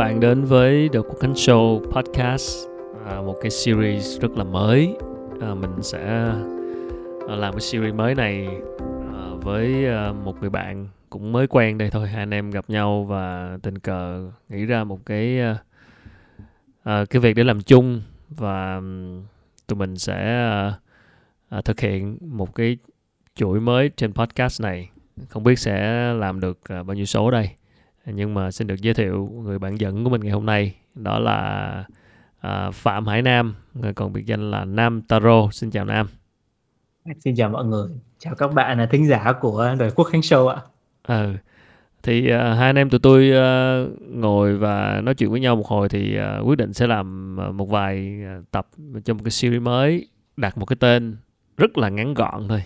bạn đến với The Quốc Khánh Show podcast à, một cái series rất là mới. À, mình sẽ à, làm cái series mới này à, với à, một người bạn cũng mới quen đây thôi. Hai anh em gặp nhau và tình cờ nghĩ ra một cái à, à, cái việc để làm chung và tụi mình sẽ à, à, thực hiện một cái chuỗi mới trên podcast này. Không biết sẽ làm được à, bao nhiêu số đây? Nhưng mà xin được giới thiệu người bạn dẫn của mình ngày hôm nay đó là à, Phạm Hải Nam người còn biệt danh là Nam Taro. Xin chào Nam. Xin chào mọi người, chào các bạn là thính giả của đời Quốc Khánh Show ạ. ừ. thì à, hai anh em tụi tôi à, ngồi và nói chuyện với nhau một hồi thì à, quyết định sẽ làm à, một vài à, tập trong một cái series mới đặt một cái tên rất là ngắn gọn thôi.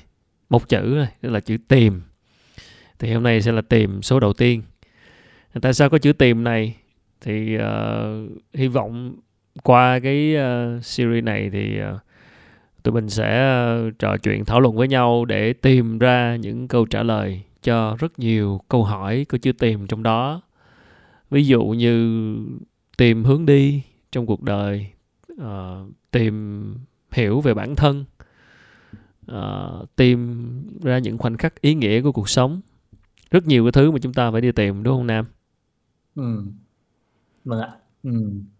Một chữ thôi tức là chữ tìm. Thì hôm nay sẽ là tìm số đầu tiên tại sao có chữ tìm này? Thì uh, hy vọng qua cái uh, series này thì uh, tụi mình sẽ uh, trò chuyện thảo luận với nhau để tìm ra những câu trả lời cho rất nhiều câu hỏi có chữ tìm trong đó. Ví dụ như tìm hướng đi trong cuộc đời uh, tìm hiểu về bản thân uh, tìm ra những khoảnh khắc ý nghĩa của cuộc sống. Rất nhiều cái thứ mà chúng ta phải đi tìm đúng không nam? Ừ. Vâng ạ. Ừ.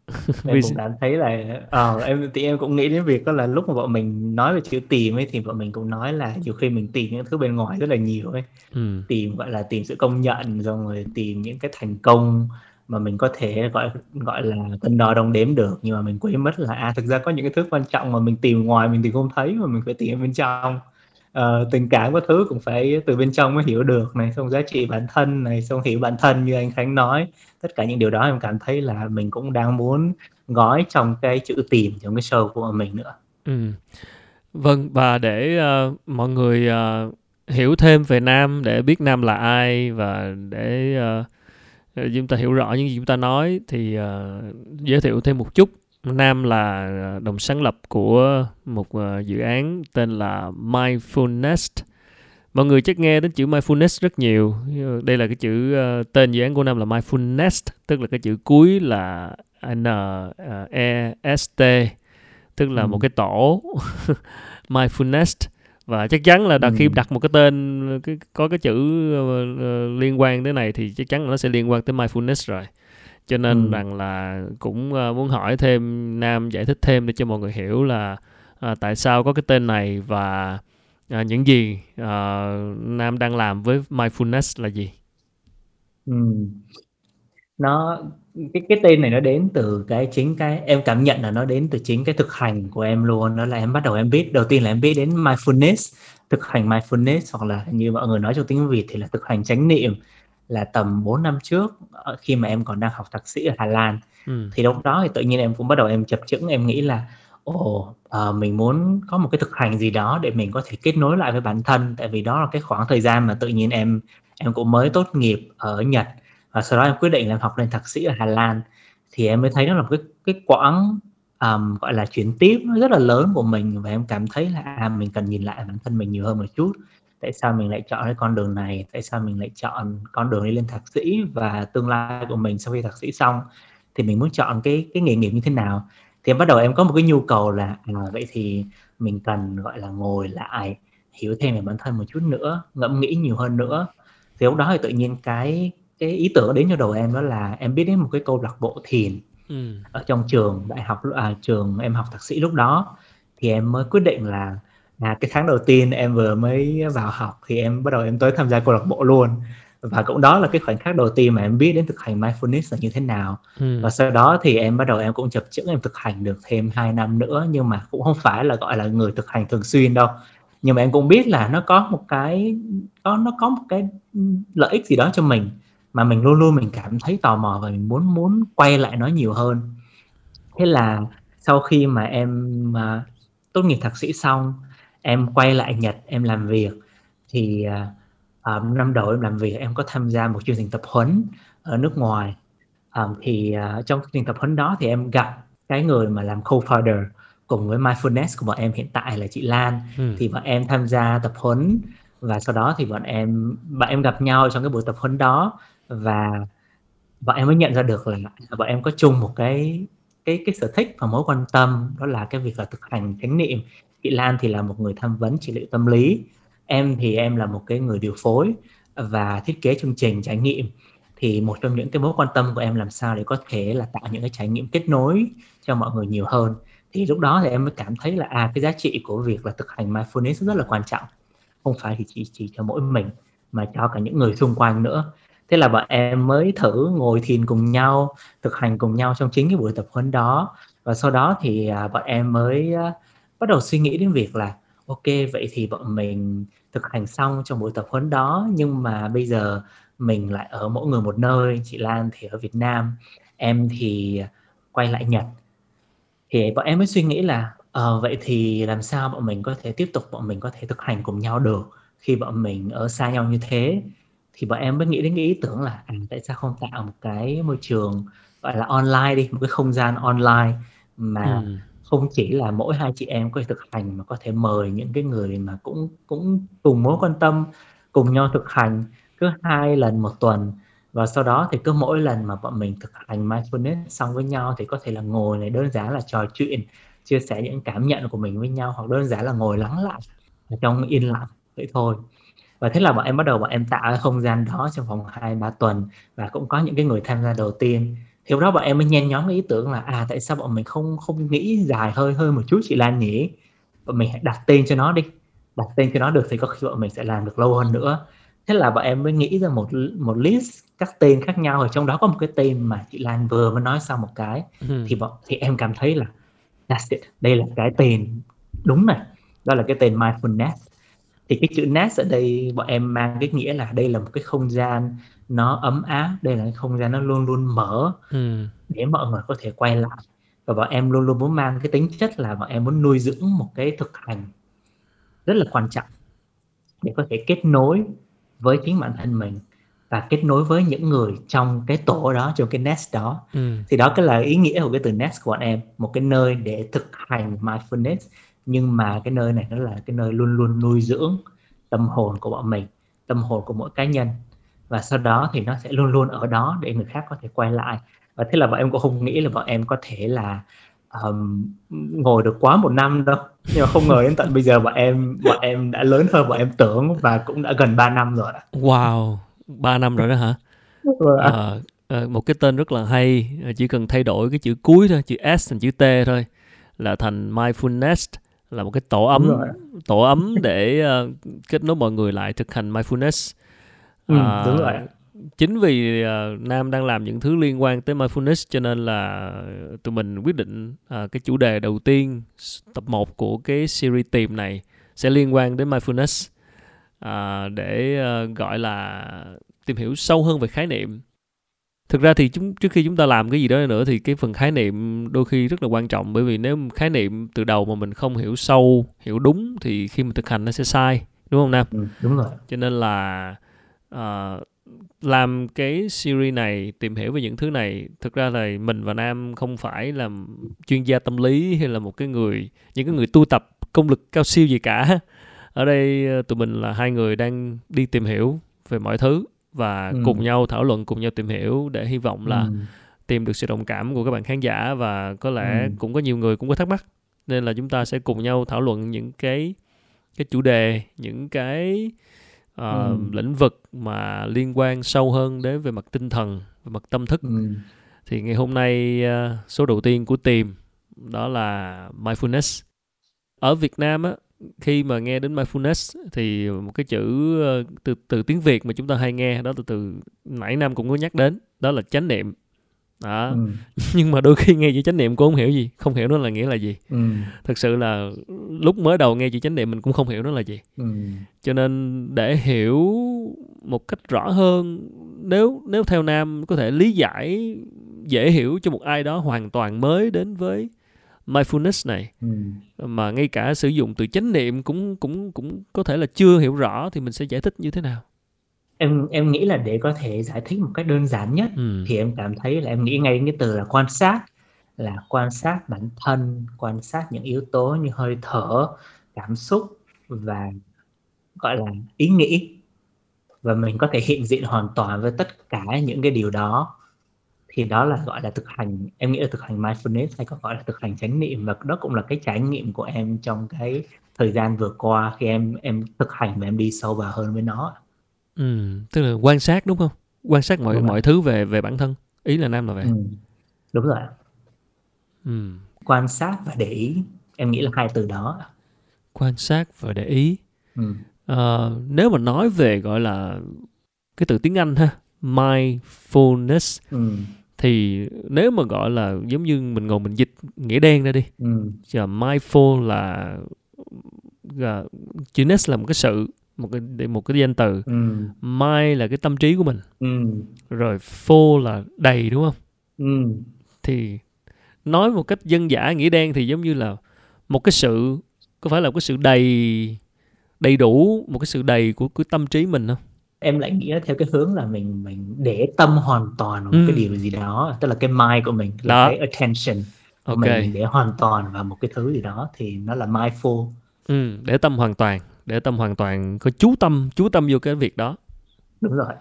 Vì Em s- cũng cảm thấy là ờ, em thì em cũng nghĩ đến việc đó là lúc mà bọn mình nói về chữ tìm ấy thì bọn mình cũng nói là nhiều khi mình tìm những thứ bên ngoài rất là nhiều ấy, ừ. tìm gọi là tìm sự công nhận xong rồi tìm những cái thành công mà mình có thể gọi gọi là cân đo đong đếm được nhưng mà mình quên mất là à thực ra có những cái thứ quan trọng mà mình tìm ngoài mình tìm không thấy mà mình phải tìm ở bên trong uh, tình cảm các thứ cũng phải từ bên trong mới hiểu được này, xong giá trị bản thân này, xong hiểu bản thân như anh Khánh nói. Tất cả những điều đó em cảm thấy là mình cũng đang muốn gói trong cái chữ tìm trong cái show của mình nữa. Ừ. Vâng và để uh, mọi người uh, hiểu thêm về Nam để biết Nam là ai và để uh, để chúng ta hiểu rõ những gì chúng ta nói thì uh, giới thiệu thêm một chút Nam là ờ, đồng sáng lập của một ờ, dự án tên là Mindfulness. Mọi người chắc nghe đến chữ mindfulness rất nhiều. Đây là cái chữ ờ, tên dự án của Nam là mindfulness tức là cái chữ cuối là n e s t tức là Ừ. một cái tổ. Mindfulness. Và chắc chắn là đặt khi Ừ. đặt một cái tên cái, có cái chữ ờ, ờ, liên quan tới này thì chắc chắn là nó sẽ liên quan tới mindfulness rồi cho nên Ừ. rằng là cũng ờ, muốn hỏi thêm Nam giải thích thêm để cho mọi người hiểu là à, tại sao có cái tên này và à, những gì ờ, Nam đang làm với mindfulness là gì Ừm. Nó cái cái tên này nó đến từ cái chính cái em cảm nhận là nó đến từ chính cái thực hành của em luôn. Đó là em bắt đầu em biết đầu tiên là em biết đến mindfulness, thực hành mindfulness hoặc là như mọi người nói trong tiếng Việt thì là thực hành chánh niệm là tầm 4 năm trước ờ, khi mà em còn đang học thạc sĩ ở Hà Lan. ừ. Thì lúc đó thì tự nhiên em cũng bắt đầu em chập chững em nghĩ là ồ ờ, mình muốn có một cái thực hành gì đó để mình có thể kết nối lại với bản thân. Tại vì đó là cái khoảng thời gian mà tự nhiên em em cũng mới tốt nghiệp ở Nhật. Và sau đó em quyết định là em học lên thạc sĩ ở Hà Lan. Thì em mới thấy đó là một cái cái quãng um, gọi là chuyển tiếp nó rất là lớn của mình. Và em cảm thấy là à, mình cần nhìn lại bản thân mình nhiều hơn một chút tại sao mình lại chọn cái con đường này? Tại sao mình lại chọn con đường đi lên thạc sĩ và tương lai của mình sau khi thạc sĩ xong? Thì mình muốn chọn cái cái nghề nghiệp như thế nào? Thì em bắt đầu em có một cái nhu cầu là à, vậy thì mình cần gọi là ngồi lại hiểu thêm về bản thân một chút nữa ngẫm nghĩ nhiều hơn nữa. Thì lúc đó thì tự nhiên cái cái ý tưởng đến cho đầu em đó là em biết đến một cái câu lạc bộ thiền Ừ. ở trong trường đại học à, trường em học thạc sĩ lúc đó. Thì em mới quyết định là à, cái tháng đầu tiên em vừa mới vào học thì em bắt đầu em tới tham gia câu lạc bộ luôn. Và cũng đó là cái khoảnh khắc đầu tiên mà em biết đến thực hành mindfulness là như thế nào. Ừ. và sau đó thì em bắt đầu em cũng chập chững em thực hành được thêm 2 năm nữa nhưng mà cũng không phải là gọi là người thực hành thường xuyên đâu. Nhưng mà em cũng biết là nó có một cái có nó có một cái lợi ích gì đó cho mình mà mình luôn luôn mình cảm thấy tò mò và mình muốn muốn quay lại nó nhiều hơn. Thế là sau khi mà em mà tốt nghiệp thạc sĩ xong em quay lại Nhật em làm việc. Thì à, năm đầu em làm việc em có tham gia một chương trình tập huấn ở nước ngoài. À, thì à, trong chương trình tập huấn đó thì em gặp cái người mà làm co-founder cùng với mindfulness của bọn em hiện tại là chị Lan. Ừ. thì bọn em tham gia tập huấn và sau đó thì bọn em bọn em gặp nhau trong cái buổi tập huấn đó và bọn em mới nhận ra được là bọn em có chung một cái cái cái sở thích và mối quan tâm đó là cái việc là thực hành chánh niệm chị Lan thì là một người tham vấn trị liệu tâm lý. Em thì em là một cái người điều phối và thiết kế chương trình trải nghiệm. Thì một trong những cái mối quan tâm của em làm sao để có thể là tạo những cái trải nghiệm kết nối cho mọi người nhiều hơn. Thì lúc đó thì em mới cảm thấy là à cái giá trị của việc là thực hành mindfulness rất là quan trọng. Không phải thì chỉ chỉ cho mỗi mình mà cho cả những người xung quanh nữa. Thế là bọn em mới thử ngồi thiền cùng nhau thực hành cùng nhau trong chính cái buổi tập huấn đó. Và sau đó thì à, bọn em mới uh, bắt đầu suy nghĩ đến việc là ok vậy thì bọn mình thực hành xong trong buổi tập huấn đó nhưng mà bây giờ mình lại ở mỗi người một nơi chị Lan thì ở Việt Nam em thì quay lại Nhật thì bọn em mới suy nghĩ là uh, vậy thì làm sao bọn mình có thể tiếp tục bọn mình có thể thực hành cùng nhau được khi bọn mình ở xa nhau như thế thì bọn em mới nghĩ đến cái ý tưởng là à, tại sao không tạo một cái môi trường gọi là online đi một cái không gian online mà ừ không chỉ là mỗi hai chị em có thể thực hành mà có thể mời những cái người mà cũng cũng cùng mối quan tâm, cùng nhau thực hành. Cứ hai lần một tuần và sau đó thì cứ mỗi lần mà bọn mình thực hành mindfulness xong với nhau thì có thể là ngồi này, đơn giản là trò chuyện, chia sẻ những cảm nhận của mình với nhau hoặc đơn giản là ngồi lắng lại trong yên lặng vậy thôi. Và thế là bọn em bắt đầu bọn em tạo cái không gian đó trong vòng hai ba tuần và cũng có những cái người tham gia đầu tiên thì đó bọn em mới nhen nhóm cái ý tưởng là à tại sao bọn mình không không nghĩ dài hơi hơi một chút chị Lan nhỉ? Bọn mình hãy đặt tên cho nó đi. Đặt tên cho nó được thì có khi bọn mình sẽ làm được lâu hơn nữa. Thế là bọn em mới nghĩ ra một một list các tên khác nhau ở trong đó có một cái tên mà chị Lan vừa mới nói xong một cái. Ừ. thì bọn thì em cảm thấy là that's it đây là cái tên đúng này. Đó là cái tên mindfulness thì cái chữ nest ở đây bọn em mang cái nghĩa là đây là một cái không gian nó ấm áp đây là cái không gian nó luôn luôn mở ừ. để mọi người có thể quay lại và bọn em luôn luôn muốn mang cái tính chất là bọn em muốn nuôi dưỡng một cái thực hành rất là quan trọng để có thể kết nối với chính bản thân mình và kết nối với những người trong cái tổ đó trong cái nest đó ừ. thì đó cái là ý nghĩa của cái từ nest của bọn em một cái nơi để thực hành mindfulness nhưng mà cái nơi này nó là cái nơi luôn luôn nuôi dưỡng tâm hồn của bọn mình tâm hồn của mỗi cá nhân. Và sau đó thì nó sẽ luôn luôn ở đó để người khác có thể quay lại. Và thế là bọn em cũng không nghĩ là bọn em có thể là um, ngồi được quá một năm đâu. Nhưng mà không ngờ đến tận bây giờ bọn em bọn em đã lớn hơn bọn em tưởng và cũng đã gần 3 năm rồi wow 3 năm rồi đó hả? À, à, một cái tên rất là hay. Chỉ cần thay đổi cái chữ cuối thôi chữ S thành chữ T thôi là thành mindfulness là một cái tổ ấm tổ ấm để uh, kết nối mọi người lại thực hành mindfulness. Ừ, uh, đúng rồi chính vì uh, nam đang làm những thứ liên quan tới mindfulness cho nên là tụi mình quyết định uh, cái chủ đề đầu tiên tập 1 của cái series tìm này sẽ liên quan đến mindfulness. Uh, để uh, gọi là tìm hiểu sâu hơn về khái niệm thực ra thì chúng trước khi chúng ta làm cái gì đó nữa thì cái phần khái niệm đôi khi rất là quan trọng. Bởi vì nếu khái niệm từ đầu mà mình không hiểu sâu hiểu đúng thì khi mà thực hành nó sẽ sai đúng không nam? Ừ, đúng rồi. Cho nên là uh, làm cái series này tìm hiểu về những thứ này thực ra là mình và nam không phải là chuyên gia tâm lý hay là một cái người những cái người tu tập công lực cao siêu gì cả. Ở đây ờ, tụi mình là hai người đang đi tìm hiểu về mọi thứ và ừ. cùng nhau thảo luận cùng nhau tìm hiểu để hy vọng là ừ. tìm được sự đồng cảm của các bạn khán giả và có lẽ ừ. cũng có nhiều người cũng có thắc mắc nên là chúng ta sẽ cùng nhau thảo luận những cái cái chủ đề những cái uh, ừ. lĩnh vực mà liên quan sâu hơn đến về mặt tinh thần về mặt tâm thức ừ. thì ngày hôm nay uh, số đầu tiên của tìm đó là mindfulness ở Việt Nam á khi mà nghe đến mindfulness thì một cái chữ ờ, từ từ tiếng Việt mà chúng ta hay nghe đó từ từ nãy năm cũng có nhắc đến đó là chánh niệm đó ừ. nhưng mà đôi khi nghe chữ chánh niệm cũng không hiểu gì không hiểu nó là nghĩa là gì ừ. thực sự là lúc mới đầu nghe chữ chánh niệm mình cũng không hiểu nó là gì ừ. cho nên để hiểu một cách rõ hơn nếu nếu theo nam có thể lý giải dễ hiểu cho một ai đó hoàn toàn mới đến với mindfulness này ừ. mà ngay cả sử dụng từ chánh niệm cũng cũng cũng có thể là chưa hiểu rõ thì mình sẽ giải thích như thế nào em em nghĩ là để có thể giải thích một cách đơn giản nhất ừ. thì em cảm thấy là em nghĩ ngay cái từ là quan sát là quan sát bản thân quan sát những yếu tố như hơi thở cảm xúc và gọi là ý nghĩ và mình có thể hiện diện hoàn toàn với tất cả những cái điều đó thì đó là gọi là thực hành em nghĩ là thực hành mindfulness hay còn gọi là thực hành chánh niệm và đó cũng là cái trải nghiệm của em trong cái thời gian vừa qua khi em em thực hành và em đi sâu vào hơn với nó ừ, tức là quan sát đúng không quan sát mọi mọi thứ về về bản thân ý là nam là vậy ừ. đúng rồi ừ. quan sát và để ý em nghĩ là hai từ đó quan sát và để ý ừ. Ờ, nếu mà nói về gọi là cái từ tiếng Anh ha mindfulness Ừ. thì nếu mà gọi là giống như mình ngồi mình dịch nghĩa đen ra đi Ừ. Mindful là, là chữ ness là một cái sự một cái một cái danh từ Ừ. mind là cái tâm trí của mình Ừ. rồi full là đầy đúng không Ừ. thì nói một cách dân dã nghĩa đen thì giống như là một cái sự có phải là một cái sự đầy đầy đủ một cái sự đầy của của tâm trí mình không em lại nghĩ theo cái hướng là mình mình để tâm hoàn toàn vào một Ừ. cái điều gì đó tức là cái mind của mình là Đó. cái attention của ok mình mình để hoàn toàn vào một cái thứ gì đó thì nó là mindful ừ, để tâm hoàn toàn để tâm hoàn toàn có chú tâm chú tâm vô cái việc đó đúng rồi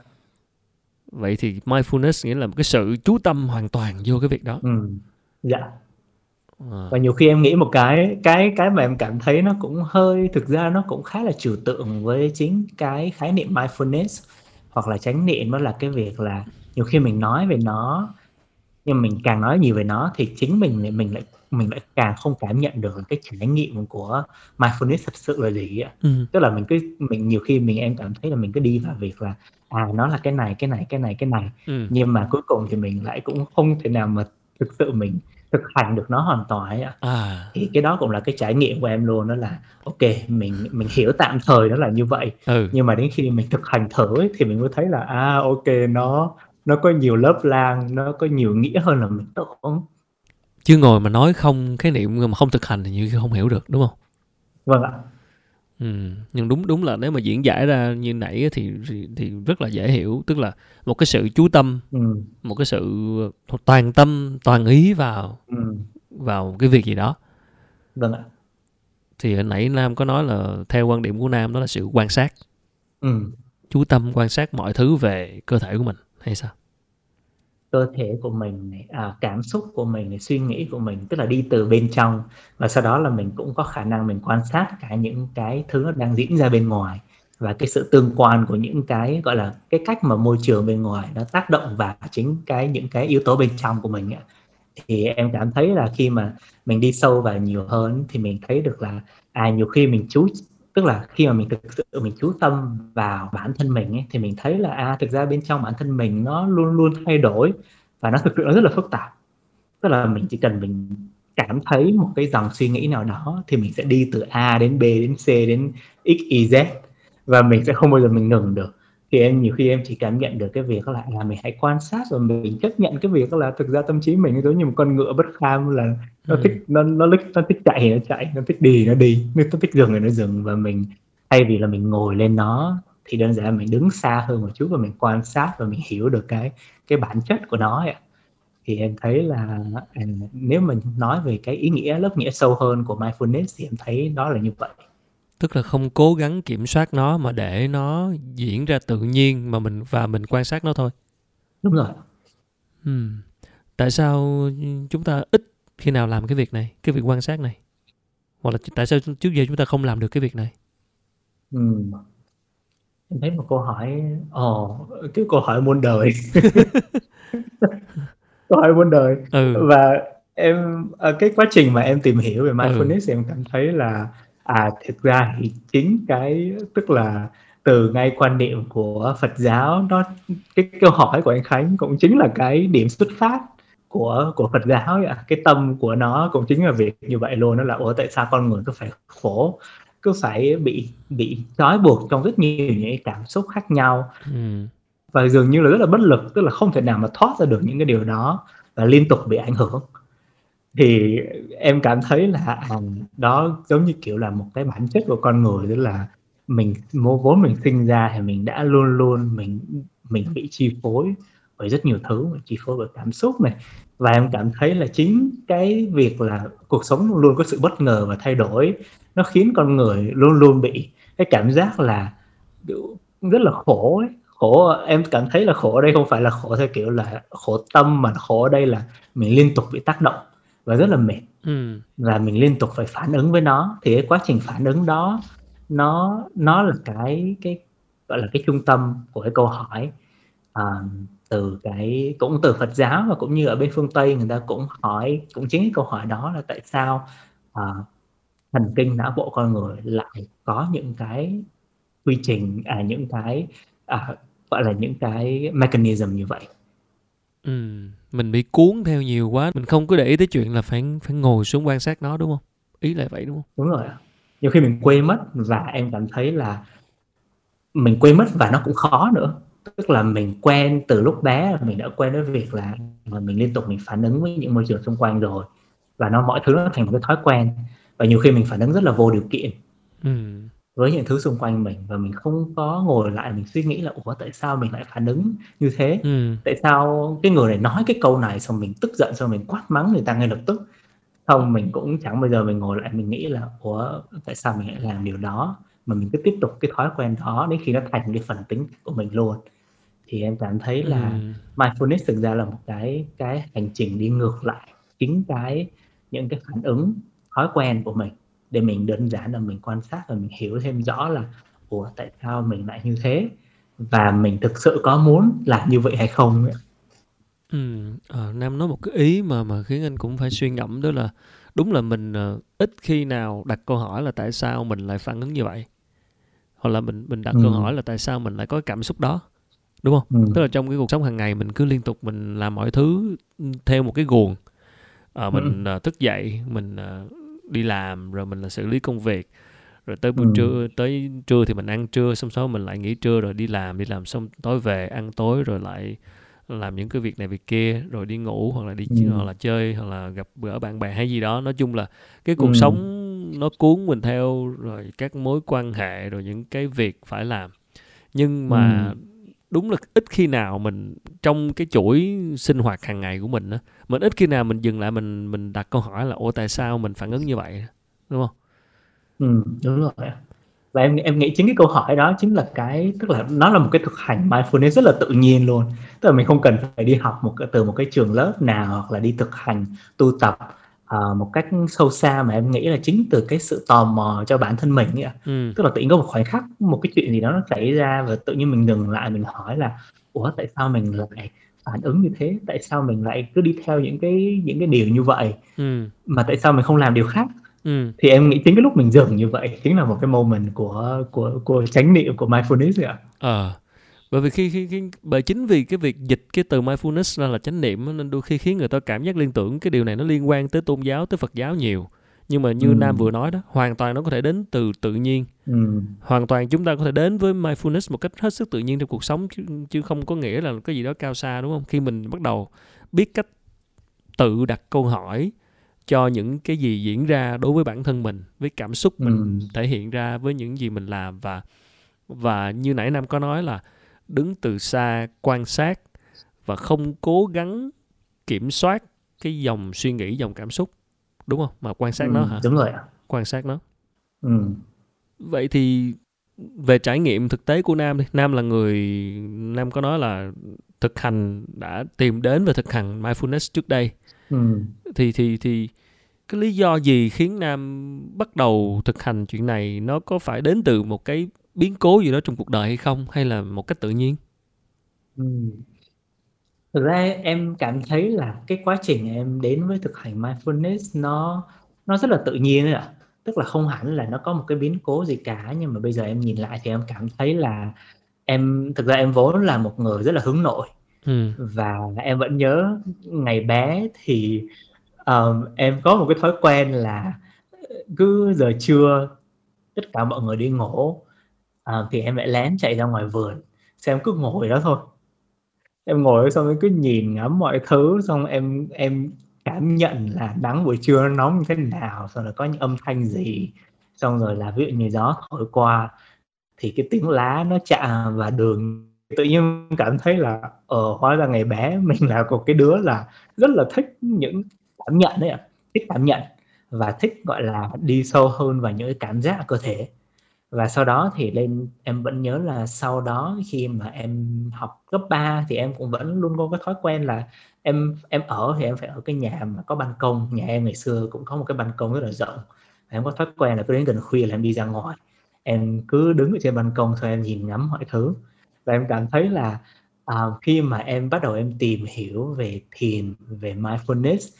vậy thì mindfulness nghĩa là một cái sự chú tâm hoàn toàn vô cái việc đó ừ. dạ à, và nhiều khi em nghĩ một cái cái cái mà em cảm thấy nó cũng hơi thực ra nó cũng khá là trừu tượng với chính cái khái niệm mindfulness hoặc là chánh niệm đó là cái việc là nhiều khi mình nói về nó nhưng mình càng nói nhiều về nó thì chính mình lại- mình lại mình lại càng không cảm nhận được cái trải nghiệm của mindfulness thật sự là gì ạ ừ, tức là mình cứ mình nhiều khi mình em cảm thấy là mình cứ đi vào việc là à nó là cái này cái này cái này cái này. Ừ, nhưng mà cuối cùng thì mình lại cũng không thể nào mà thực sự mình thực hành được nó hoàn toàn ấy à. Thì cái đó cũng là cái trải nghiệm của em luôn đó là ok mình mình hiểu tạm thời nó là như vậy. Ừ. Nhưng mà đến khi mình thực hành thử ấy, thì mình mới thấy là à ok nó nó có nhiều lớp lang nó có nhiều nghĩa hơn là mình tưởng. Chứ ngồi mà nói không khái niệm mà không thực hành thì như không hiểu được đúng không? Vâng ạ ừ. nhưng đúng đúng là nếu mà diễn giải ra như nãy thì thì- rất là dễ hiểu. Tức là một cái sự chú tâm ừ, một cái sự toàn tâm toàn ý vào ừ, vào cái việc gì đó. Vâng ạ. Thì hồi nãy nam có nói là theo quan điểm của nam đó là sự quan sát. Ừ. chú tâm quan sát mọi thứ về cơ thể của mình hay sao cơ thể của mình này, à, cảm xúc của mình này, suy nghĩ của mình tức là đi từ bên trong và sau đó là mình cũng có khả năng mình quan sát cả những cái thứ đang diễn ra bên ngoài và cái sự tương quan của những cái gọi là cái cách mà môi trường bên ngoài nó tác động vào chính cái những cái yếu tố bên trong của mình ấy. thì em cảm thấy là khi mà mình đi sâu vào nhiều hơn thì mình thấy được là à nhiều khi mình chú tức là khi mà mình thực sự mình chú tâm vào bản thân mình ấy, thì mình thấy là à thực ra bên trong bản thân mình nó luôn luôn thay đổi và nó thực sự nó rất là phức tạp. Tức là mình chỉ cần mình cảm thấy một cái dòng suy nghĩ nào đó thì mình sẽ đi từ A đến B đến C đến X Y Z và mình sẽ không bao giờ mình ngừng được thì em nhiều khi em chỉ cảm nhận được cái việc là là mình hãy quan sát và mình chấp nhận cái việc là thực ra tâm trí mình giống như một con ngựa bất kham là nó Ừ. thích nó nó thích nó thích chạy thì nó chạy nó thích đi nó đi. Nó thích dừng thì nó dừng và mình thay vì là mình ngồi lên nó thì đơn giản là mình đứng xa hơn một chút và mình quan sát và mình hiểu được cái cái bản chất của nó ấy thì em thấy là à, nếu mình nói về cái ý nghĩa lớp nghĩa sâu hơn của mindfulness thì em thấy đó là như vậy tức là không cố gắng kiểm soát nó mà để nó diễn ra tự nhiên mà mình và mình quan sát nó thôi. Đúng rồi. Ừ. tại sao chúng ta ít khi nào làm cái việc này cái việc quan sát này? Hoặc là tại sao trước giờ chúng ta không làm được cái việc này? Ừ. em thấy một câu hỏi ồ cái câu hỏi muôn đời. Câu hỏi muôn đời. Ừ. Và em ở cái quá trình mà em tìm hiểu về mindfulness thì em cảm thấy là à thực ra thì chính cái tức là từ ngay quan niệm của Phật giáo nó cái câu hỏi của anh Khánh cũng chính là cái điểm xuất phát của của Phật giáo ấy cái tâm của nó cũng chính là việc như vậy luôn đó là ủa tại sao con người cứ phải khổ cứ phải bị bị trói buộc trong rất nhiều những cảm xúc khác nhau? Ừ. và dường như là rất là bất lực tức là không thể nào mà thoát ra được những cái điều đó và liên tục bị ảnh hưởng thì em cảm thấy là à, đó giống như kiểu là một cái bản chất của con người tức là mình vốn mình sinh ra thì mình đã luôn luôn mình mình bị chi phối bởi rất nhiều thứ mình chi phối bởi cảm xúc này. Và em cảm thấy là chính cái việc là cuộc sống luôn có sự bất ngờ và thay đổi nó khiến con người luôn luôn bị cái cảm giác là rất là khổ ấy, khổ khổ em cảm thấy là khổ ở đây không phải là khổ theo kiểu là khổ tâm mà khổ ở đây là mình liên tục bị tác động và rất là mệt. Ừm. và mình liên tục phải phản ứng với nó. Thì cái quá trình phản ứng đó nó nó là cái cái gọi là cái trung tâm của cái câu hỏi à, từ cái cũng từ Phật giáo và cũng như ở bên phương Tây người ta cũng hỏi cũng chính cái câu hỏi đó là tại sao à, thần kinh não bộ con người lại có những cái quy trình à những cái à, gọi là những cái mechanism như vậy Mình bị cuốn theo nhiều quá, mình không có để ý tới chuyện là phải phải ngồi xuống quan sát nó đúng không? Ý là vậy đúng không? đúng rồi nhiều khi mình quên mất và em cảm thấy là mình quên mất và nó cũng khó nữa tức là mình quen từ lúc bé là mình đã quen với việc là mình liên tục mình phản ứng với những môi trường xung quanh rồi và nó mọi thứ nó thành một cái thói quen và nhiều khi mình phản ứng rất là vô điều kiện. Với những thứ xung quanh mình và mình không có ngồi lại mình suy nghĩ là ủa tại sao mình lại phản ứng như thế? Ừm. tại sao cái người này nói cái câu này xong mình tức giận xong mình quát mắng người ta ngay lập tức? Không mình cũng chẳng bao giờ mình ngồi lại mình nghĩ là ủa tại sao mình lại làm điều đó? Mà mình cứ tiếp tục cái thói quen đó đến khi nó thành cái phần tính của mình luôn. Thì em cảm thấy là Ừm. mindfulness thực ra là một cái cái hành trình đi ngược lại chính cái những cái phản ứng thói quen của mình để mình đơn giản là mình quan sát và mình hiểu thêm rõ là ủa tại sao mình lại như thế và mình thực sự có muốn làm như vậy hay không ấy. Ừm, ờ, Nam nói một cái ý mà mà khiến anh cũng phải suy ngẫm đó là đúng là mình ờ, ít khi nào đặt câu hỏi là tại sao mình lại phản ứng như vậy hoặc là mình mình đặt Ừ. câu hỏi là tại sao mình lại có cảm xúc đó đúng không? Ừ. Tức là trong cái cuộc sống hàng ngày mình cứ liên tục mình làm mọi thứ theo một cái guồng Ờ, mình ờ, thức dậy mình ờ, đi làm rồi mình là xử lý công việc rồi tới buổi Ừ. trưa tới trưa thì mình ăn trưa xong sau mình lại nghỉ trưa rồi đi làm đi làm xong tối về ăn tối rồi lại làm những cái việc này việc kia rồi đi ngủ hoặc là đi Ừ. hoặc là chơi hoặc là gặp gỡ bạn bè hay gì đó nói chung là cái cuộc Ừ. sống nó cuốn mình theo rồi các mối quan hệ rồi những cái việc phải làm nhưng mà Ừ đúng là ít khi nào mình trong cái chuỗi sinh hoạt hàng ngày của mình á mình ít khi nào mình dừng lại mình mình đặt câu hỏi là ô tại sao mình phản ứng như vậy đúng không Ừ, đúng rồi. Và em em nghĩ chính cái câu hỏi đó chính là cái tức là nó là một cái thực hành mindfulness rất là tự nhiên luôn. Tức là mình không cần phải đi học một từ một cái trường lớp nào hoặc là đi thực hành tu tập ờ, một cách sâu xa mà em nghĩ là chính từ cái sự tò mò cho bản thân mình ấy ừ. Tức là tự nhiên có một khoảnh khắc một cái chuyện gì đó nó xảy ra và tự nhiên mình dừng lại mình hỏi là ủa tại sao mình lại phản ứng như thế? Tại sao mình lại cứ đi theo những cái những cái điều như vậy? Ừ. Mà tại sao mình không làm điều khác? ừ. Thì em nghĩ chính cái lúc mình dừng như vậy chính là một cái moment của của của chánh niệm của mindfulness ạ. Ờ bởi vì khi, khi, khi bởi chính vì cái việc dịch cái từ mindfulness ra là chánh niệm nên đôi khi khiến người ta cảm giác liên tưởng cái điều này nó liên quan tới tôn giáo tới Phật giáo nhiều nhưng mà như Ừ. Nam vừa nói đó hoàn toàn nó có thể đến từ tự nhiên ừ. hoàn toàn chúng ta có thể đến với mindfulness một cách hết sức tự nhiên trong cuộc sống chứ, chứ không có nghĩa là cái gì đó cao xa đúng không khi mình bắt đầu biết cách tự đặt câu hỏi cho những cái gì diễn ra đối với bản thân mình với cảm xúc mình Ừ. thể hiện ra với những gì mình làm và và như nãy nam có nói là đứng từ xa quan sát và không cố gắng kiểm soát cái dòng suy nghĩ dòng cảm xúc đúng không mà quan sát ừ. nó hả đúng rồi ạ quan sát nó ừ. vậy thì về trải nghiệm thực tế của nam đi nam là người nam có nói là thực hành đã tìm đến và thực hành mindfulness trước đây Ừ. thì thì thì cái lý do gì khiến nam bắt đầu thực hành chuyện này nó có phải đến từ một cái biến cố gì đó trong cuộc đời hay không? Hay là một cách tự nhiên? Ừ. thực ra em cảm thấy là cái quá trình em đến với thực hành mindfulness nó nó rất là tự nhiên ạ. Tức là không hẳn là nó có một cái biến cố gì cả nhưng mà bây giờ em nhìn lại thì em cảm thấy là em thực ra em vốn là một người rất là hướng nội. Ừ. Và em vẫn nhớ ngày bé thì um, em có một cái thói quen là cứ giờ trưa tất cả mọi người đi ngủ à, thì em lại lén chạy ra ngoài vườn xem cứ ngồi đó thôi. Em ngồi xong em cứ nhìn ngắm mọi thứ xong em em cảm nhận là nắng buổi trưa nó nóng như thế nào xong rồi có những âm thanh gì. Xong rồi là ví dụ như gió thổi qua thì cái tiếng lá nó chạm và đường tự nhiên cảm thấy là ờ hóa ra ngày bé mình là một cái đứa là rất là thích những cảm nhận đấy ạ thích cảm nhận và thích gọi là đi sâu hơn vào những cái cảm giác ở cơ thể và sau đó thì lên em vẫn nhớ là sau đó khi mà em học cấp 3 thì em cũng vẫn luôn có cái thói quen là em em ở thì em phải ở cái nhà mà có ban công. Nhà em ngày xưa cũng có một cái ban công rất là rộng. Em có thói quen là cứ đến gần khuya là em đi ra ngoài. Em cứ đứng ở trên ban công thôi em nhìn ngắm mọi thứ. Và em cảm thấy là à, khi mà em bắt đầu em tìm hiểu về thiền về mindfulness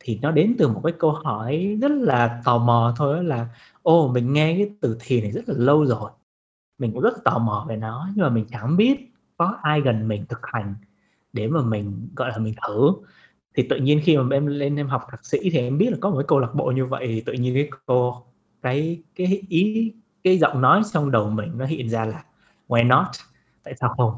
thì nó đến từ một cái câu hỏi rất là tò mò thôi là, ô, mình nghe cái từ thiền này rất là lâu rồi, mình cũng rất là tò mò về nó, nhưng mà mình chẳng biết có ai gần mình thực hành để mà mình, gọi là, mình thử. Thì tự nhiên khi mà em lên em học thạc sĩ thì em biết là có một cái câu lạc bộ như vậy, thì tự nhiên cái cô, cái cái ý, cái giọng nói trong đầu mình nó hiện ra là, why not? Tại sao không?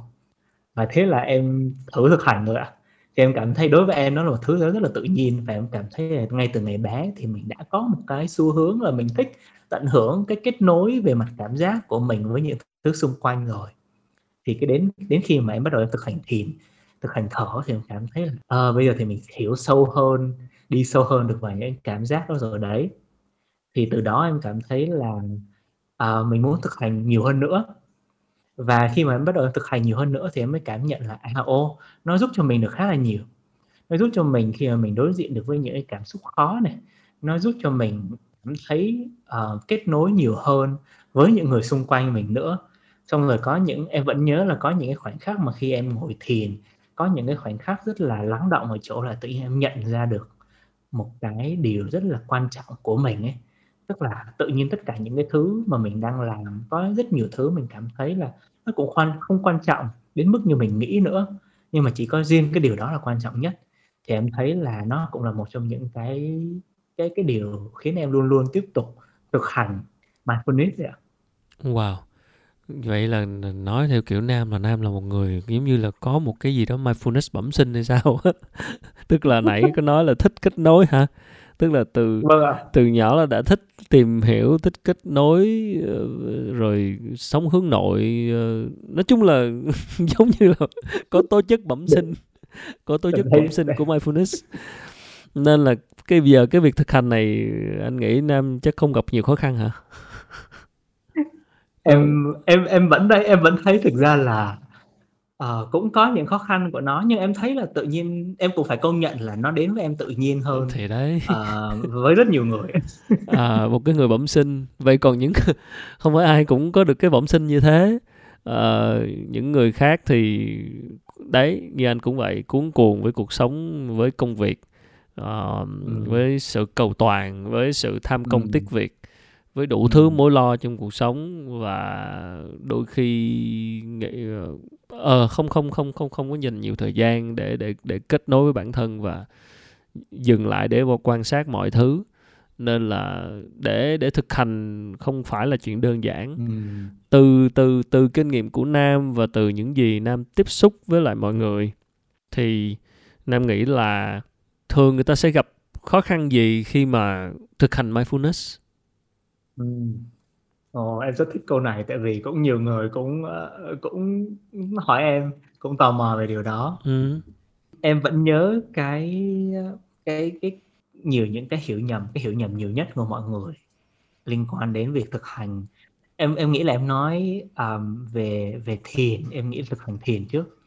Và thế là em thử thực hành rồi ạ thì em cảm thấy đối với em nó là một thứ rất là tự nhiên và em cảm thấy là ngay từ ngày bé thì mình đã có một cái xu hướng là mình thích tận hưởng cái kết nối về mặt cảm giác của mình với những thứ xung quanh rồi. Thì cái đến đến khi mà em bắt đầu em thực hành thiền thực hành thở thì em cảm thấy là à, bây giờ thì mình hiểu sâu hơn đi sâu hơn được vào những cảm giác đó rồi đấy. Thì từ đó em cảm thấy là à, mình muốn thực hành nhiều hơn nữa và khi mà em bắt đầu thực hành nhiều hơn nữa thì em mới cảm nhận là à ô nó giúp cho mình được khá là nhiều. Nó giúp cho mình khi mà mình đối diện được với những cái cảm xúc khó này nó giúp cho mình cảm thấy uh, kết nối nhiều hơn với những người xung quanh mình nữa. Xong rồi có những em vẫn nhớ là có những cái khoảnh khắc mà khi em ngồi thiền có những cái khoảnh khắc rất là lắng động ở chỗ là tự nhiên em nhận ra được một cái điều rất là quan trọng của mình ấy. Tức là tự nhiên tất cả những cái thứ mà mình đang làm có rất nhiều thứ mình cảm thấy là nó cũng khoan, không quan trọng đến mức như mình nghĩ nữa, nhưng mà chỉ có riêng cái điều đó là quan trọng nhất thì em thấy là nó cũng là một trong những cái cái cái điều khiến em luôn luôn tiếp tục thực hành mindfulness vậy ạ. Wow. Vậy là nói theo kiểu Nam là Nam là một người giống như là có một cái gì đó mindfulness bẩm sinh hay sao Tức là nãy có nói là thích kết nối hả? Tức là từ vâng ạ. từ nhỏ là đã thích tìm hiểu, thích kết nối ờ, rồi sống hướng nội ờ, nói chung là giống như là có tố chất bẩm sinh, có tố chất bẩm sinh của mindfulness. Nên là cái giờ cái việc thực hành này anh nghĩ Nam chắc không gặp nhiều khó khăn hả? em em em vẫn đây em vẫn thấy thực ra là uh, cũng có những khó khăn của nó nhưng em thấy là tự nhiên em cũng phải công nhận là nó đến với em tự nhiên hơn. thì đấy. Uh, với rất nhiều người. À, một cái người bẩm sinh. Vậy còn những không phải ai cũng có được cái bẩm sinh như thế. À, những người khác thì đấy như anh cũng vậy cuốn cuồng với cuộc sống với công việc uh, ừ. với sự cầu toàn với sự tham công ừ. tiếc việc với đủ thứ mối lo trong cuộc sống và đôi khi nghĩ ờ uh, không không không không không có dành nhiều thời gian để để để kết nối với bản thân và dừng lại để quan sát mọi thứ nên là để để thực hành không phải là chuyện đơn giản ừ. từ từ từ kinh nghiệm của nam và từ những gì nam tiếp xúc với lại mọi người thì nam nghĩ là thường người ta sẽ gặp khó khăn gì khi mà thực hành mindfulness Ừm. Ồ, em rất thích câu này tại vì cũng nhiều người cũng, ờ, cũng hỏi em, cũng tò mò về điều đó. Ừm. Em vẫn nhớ cái, cái cái nhiều những cái hiểu nhầm, cái hiểu nhầm nhiều nhất của mọi người liên quan đến việc thực hành. Em em nghĩ là em nói, ờm, về về thiền, em nghĩ thực hành thiền trước.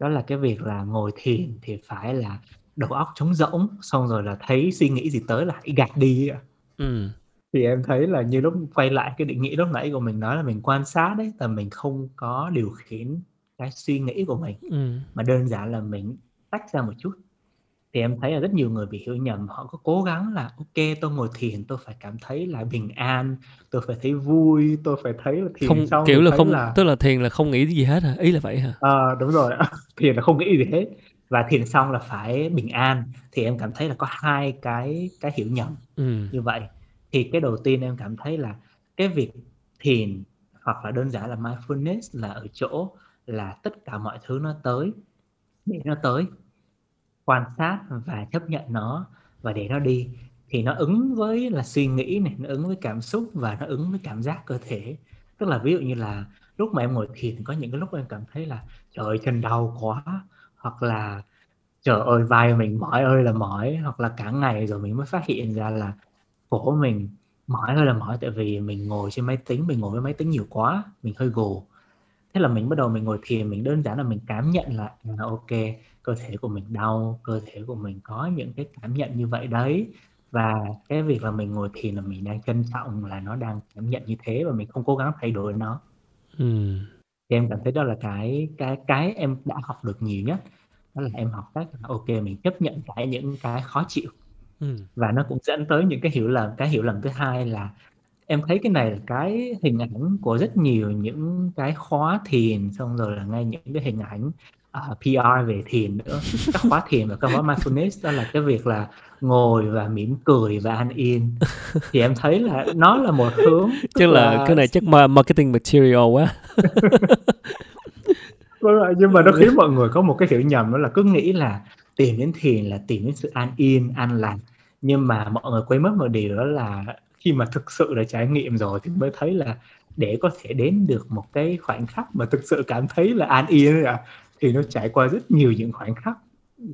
Đó là cái việc là ngồi thiền thì phải là đầu óc trống rỗng, xong rồi là thấy suy nghĩ gì tới là hãy gạt đi ạ. Thì em thấy là như lúc quay lại cái định nghĩa lúc nãy của mình nói là mình quan sát đấy là mình không có điều khiển cái suy nghĩ của mình ừ. mà đơn giản là mình tách ra một chút. Thì em thấy là rất nhiều người bị hiểu nhầm họ có cố gắng là ok tôi ngồi thiền tôi phải cảm thấy là bình an tôi phải thấy vui tôi phải thấy là thiền không xong kiểu là không là... tức là thiền là không nghĩ gì hết hả? Ý là vậy hả? À, đúng rồi. Thiền là không nghĩ gì hết. Và thiền xong là phải bình an. Thì em cảm thấy là có hai cái cái hiểu nhầm ừ. như vậy thì cái đầu tiên em cảm thấy là cái việc thiền hoặc là đơn giản là mindfulness là ở chỗ là tất cả mọi thứ nó tới, để nó tới, quan sát và chấp nhận nó và để nó đi. Thì nó ứng với là suy nghĩ này, nó ứng với cảm xúc và nó ứng với cảm giác cơ thể. Tức là ví dụ như là lúc mà em ngồi thiền, có những cái lúc em cảm thấy là trời ơi, chân đau quá, hoặc là trời ơi, vai mình mỏi ơi là mỏi, hoặc là cả ngày rồi mình mới phát hiện ra là cổ mình mỏi ơi là mỏi tại vì mình ngồi trên máy tính mình ngồi với máy tính nhiều quá mình hơi gù. Thế là mình bắt đầu mình ngồi thiền mình đơn giản là mình cảm nhận là à, ok cơ thể của mình đau cơ thể của mình có những cái cảm nhận như vậy đấy. Và cái việc là mình ngồi thiền là mình đang trân trọng là nó đang cảm nhận như thế và mình không cố gắng thay đổi nó. Ừ. thì em cảm thấy đó là cái cái cái em đã học được nhiều nhất. Đó là em học cách là ok mình chấp nhận cả những cái khó chịu Ừ. và nó cũng dẫn tới những cái hiểu lầm. Cái hiểu lầm thứ hai là em thấy cái này là cái hình ảnh của rất nhiều những cái khóa thiền xong rồi là ngay những cái hình ảnh uh, à, PR về thiền nữa. Các khóa thiền và các khóa mindfulness đó là cái việc là ngồi và mỉm cười và an yên. Thì em thấy là nó là một hướng chắc là, là cái này chắc marketing material quá. Vâng nhưng mà nó khiến mọi người có một cái hiểu nhầm đó là cứ nghĩ là tìm đến thiền là tìm đến sự an yên an lành nhưng mà mọi người quên mất một điều đó là khi mà thực sự là trải nghiệm rồi thì mới thấy là để có thể đến được một cái khoảnh khắc mà thực sự cảm thấy là an yên à, thì nó trải qua rất nhiều những khoảnh khắc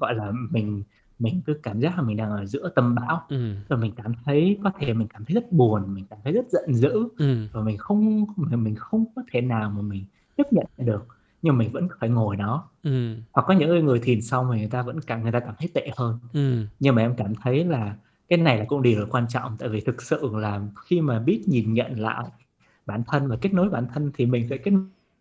gọi là mình mình cứ cảm giác là mình đang ở giữa tâm bão ừ. rồi mình cảm thấy có thể mình cảm thấy rất buồn mình cảm thấy rất giận dữ ừ. và mình không mình không có thể nào mà mình chấp nhận được nhưng mình vẫn phải ngồi đó. Ừ. hoặc có những người thiền xong thì người ta vẫn cảm người ta cảm thấy tệ hơn. Ừ. nhưng mà em cảm thấy là cái này là cũng điều là quan trọng tại vì thực sự là khi mà biết nhìn nhận lại bản thân và kết nối bản thân thì mình sẽ kết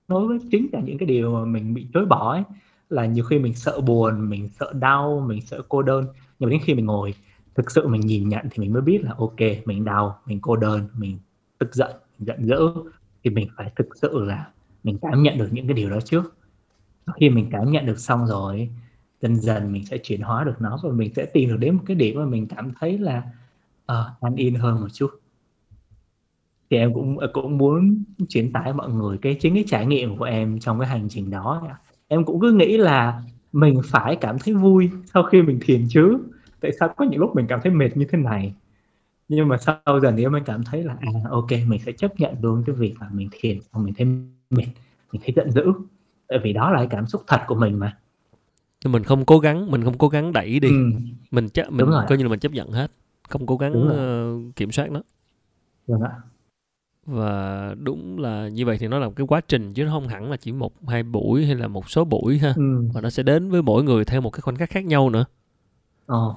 nối với chính cả những cái điều mà mình bị chối bỏ ấy. Là nhiều khi mình sợ buồn mình sợ đau mình sợ cô đơn. Nhưng mà đến khi mình ngồi thực sự mình nhìn nhận thì mình mới biết là ok mình đau mình cô đơn mình tức giận mình giận dữ. Thì mình phải thực sự là mình cảm nhận được những cái điều đó trước. Khi mình cảm nhận được xong rồi dần dần mình sẽ chuyển hóa được nó và mình sẽ tìm được đến một cái điểm mà mình cảm thấy là uh, an yên hơn một chút. Thì em cũng cũng muốn truyền tải mọi người cái chính cái trải nghiệm của em trong cái hành trình đó em cũng cứ nghĩ là mình phải cảm thấy vui sau khi mình thiền chứ. Tại sao có những lúc mình cảm thấy mệt như thế này? Nhưng mà sau dần thì mình cảm thấy là à ok mình sẽ chấp nhận luôn cái việc là mình thiền và mình thấy mệt mình thấy giận dữ tại vì đó là cái cảm xúc thật của mình mà. Mình không cố gắng mình không cố gắng đẩy đi. Ừ. mình chấp mình coi như là mình chấp nhận hết. Không cố gắng uh, kiểm soát nó. Đúng ạ. Và đúng là như vậy thì nó là một cái quá trình chứ nó không hẳn là chỉ một hai buổi hay là một số buổi ha. Ừ. và nó sẽ đến với mỗi người theo một cái khoảnh khắc khác nhau nữa. Ồ,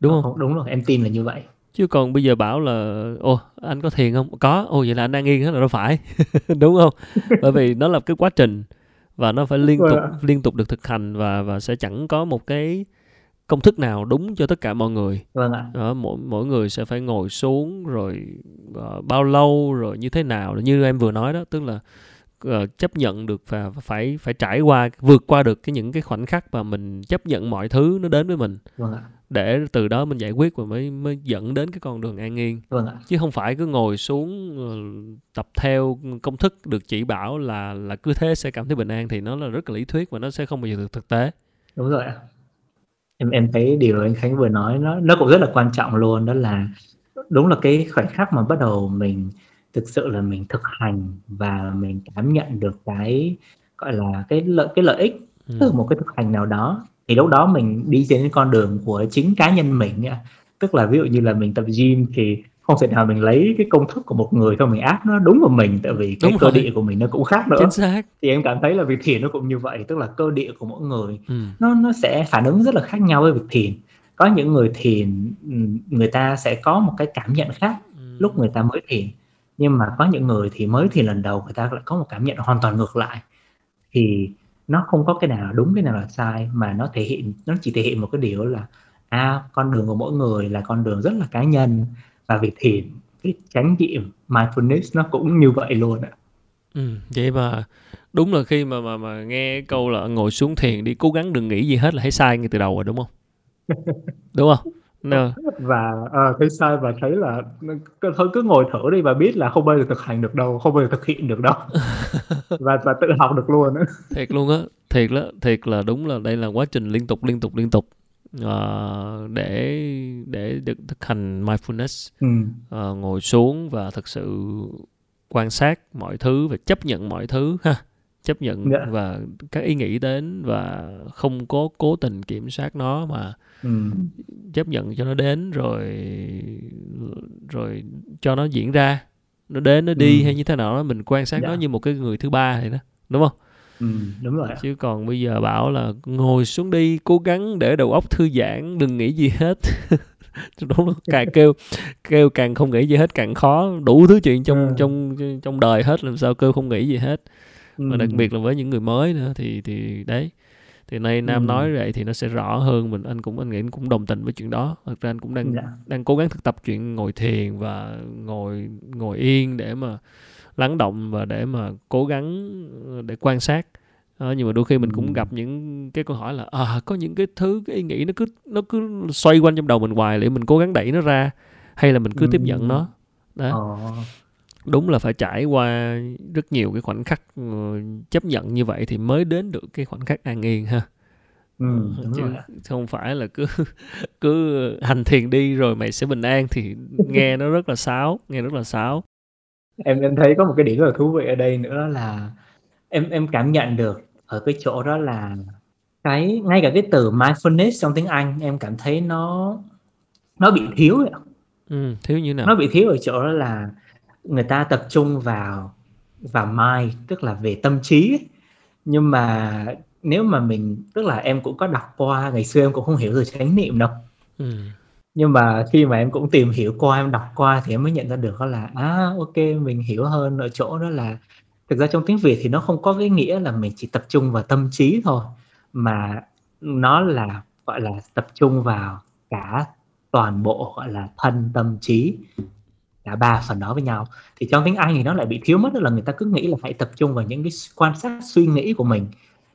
đúng không đúng rồi em tin là như vậy chứ còn bây giờ bảo là ô anh có thiền không? Có. Ô vậy là anh đang yên hết là nó phải. Đúng không? Bởi vì nó là cái quá trình và nó phải liên tục liên tục được thực hành và và sẽ chẳng có một cái công thức nào đúng cho tất cả mọi người. Vâng ạ. Đó, mỗi mỗi người sẽ phải ngồi xuống rồi uh, bao lâu rồi như thế nào. Như em vừa nói đó tức là uh, chấp nhận được và phải phải trải qua vượt qua được cái những cái khoảnh khắc mà mình chấp nhận mọi thứ nó đến với mình. Vâng ạ để từ đó mình giải quyết và mới mới dẫn đến cái con đường an yên vâng ạ. chứ không phải cứ ngồi xuống ờ, tập theo công thức được chỉ bảo là là cứ thế sẽ cảm thấy bình an thì nó là rất là lý thuyết và nó sẽ không bao giờ được thực tế đúng rồi ạ em em thấy điều anh Khánh vừa nói nó nó cũng rất là quan trọng luôn đó là đúng là cái khoảnh khắc mà bắt đầu mình thực sự là mình thực hành và mình cảm nhận được cái gọi là cái lợi cái lợi ích ừ. từ một cái thực hành nào đó thì lúc đó mình đi trên con đường của chính cá nhân mình tức là ví dụ như là mình tập gym thì không thể nào mình lấy cái công thức của một người thôi mình áp nó đúng vào mình tại vì cái đúng cơ rồi. địa của mình nó cũng khác nữa Chính xác. thì em cảm thấy là việc thiền nó cũng như vậy tức là cơ địa của mỗi người ừ. nó nó sẽ phản ứng rất là khác nhau với việc thiền có những người thiền người ta sẽ có một cái cảm nhận khác ừ. lúc người ta mới thiền nhưng mà có những người thì mới thiền lần đầu người ta lại có một cảm nhận hoàn toàn ngược lại thì nó không có cái nào là đúng cái nào là sai mà nó thể hiện nó chỉ thể hiện một cái điều là a à, con đường của mỗi người là con đường rất là cá nhân. Và việc thiền cái chánh niệm mindfulness nó cũng như vậy luôn ạ. Ừ, vậy mà đúng là khi mà mà mà nghe câu là ngồi xuống thiền đi cố gắng đừng nghĩ gì hết là thấy sai ngay từ đầu rồi đúng không? Đúng không no. và à, thấy sai và thấy là thôi cứ ngồi thử đi và biết là không bao giờ thực hành được đâu không bao giờ thực hiện được đâu và và tự học được luôn á thiệt luôn á thiệt đó thiệt là đúng là đây là quá trình liên tục liên tục liên tục uh, để để được thực hành mindfulness ừ. uh, ngồi xuống và thực sự quan sát mọi thứ và chấp nhận mọi thứ ha chấp nhận Dạ. và các ý nghĩ đến và không có cố tình kiểm soát nó mà Ừm. chấp nhận cho nó đến rồi rồi cho nó diễn ra nó đến nó đi Ừm. hay như thế nào đó mình quan sát nó Dạ. như một cái người thứ ba vậy đó đúng không Ừm, đúng rồi chứ còn bây giờ bảo là ngồi xuống đi cố gắng để đầu óc thư giãn đừng nghĩ gì hết đúng là càng kêu kêu càng không nghĩ gì hết càng khó đủ thứ chuyện trong Ừ. trong trong đời hết làm sao kêu không nghĩ gì hết và đặc Ừm. biệt là với những người mới nữa thì thì đấy thì nay nam Ừm. nói vậy thì nó sẽ rõ hơn mình anh cũng anh nghĩ anh cũng đồng tình với chuyện đó thật ra anh cũng đang Dạ. đang cố gắng thực tập chuyện ngồi thiền và ngồi ngồi yên để mà lắng động và để mà cố gắng ờ, để quan sát Ờ, nhưng mà đôi khi mình cũng gặp những cái câu hỏi là à có những cái thứ cái ý nghĩ nó cứ nó cứ xoay quanh trong đầu mình hoài để mình cố gắng đẩy nó ra hay là mình cứ tiếp nhận nó đó Ờ. đúng là phải trải qua rất nhiều cái khoảnh khắc ờ, chấp nhận như vậy thì mới đến được cái khoảnh khắc an yên ha. Ừm, Ờ, chứ rồi. không phải là cứ cứ hành thiền đi rồi mày sẽ bình an thì nghe nó rất là sáo nghe rất là sáo. Em em thấy có một cái điểm rất là thú vị ở đây nữa là em em cảm nhận được ở cái chỗ đó là cái ngay cả cái từ mindfulness trong tiếng Anh em cảm thấy nó nó bị thiếu ừ, thiếu như nào? Nó bị thiếu ở chỗ đó là người ta tập trung vào vào mind tức là về tâm trí ấy. nhưng mà nếu mà mình tức là em cũng có đọc qua ngày xưa em cũng không hiểu từ chánh niệm đâu ừ. nhưng mà khi mà em cũng tìm hiểu qua em đọc qua thì em mới nhận ra được đó là à ok mình hiểu hơn ở chỗ đó là thực ra trong tiếng Việt thì nó không có cái nghĩa là mình chỉ tập trung vào tâm trí thôi mà nó là gọi là tập trung vào cả toàn bộ gọi là thân tâm trí cả ba phần đó với nhau. Thì trong tiếng Anh thì nó lại bị thiếu mất đó là người ta cứ nghĩ là hãy tập trung vào những cái quan sát suy nghĩ của mình.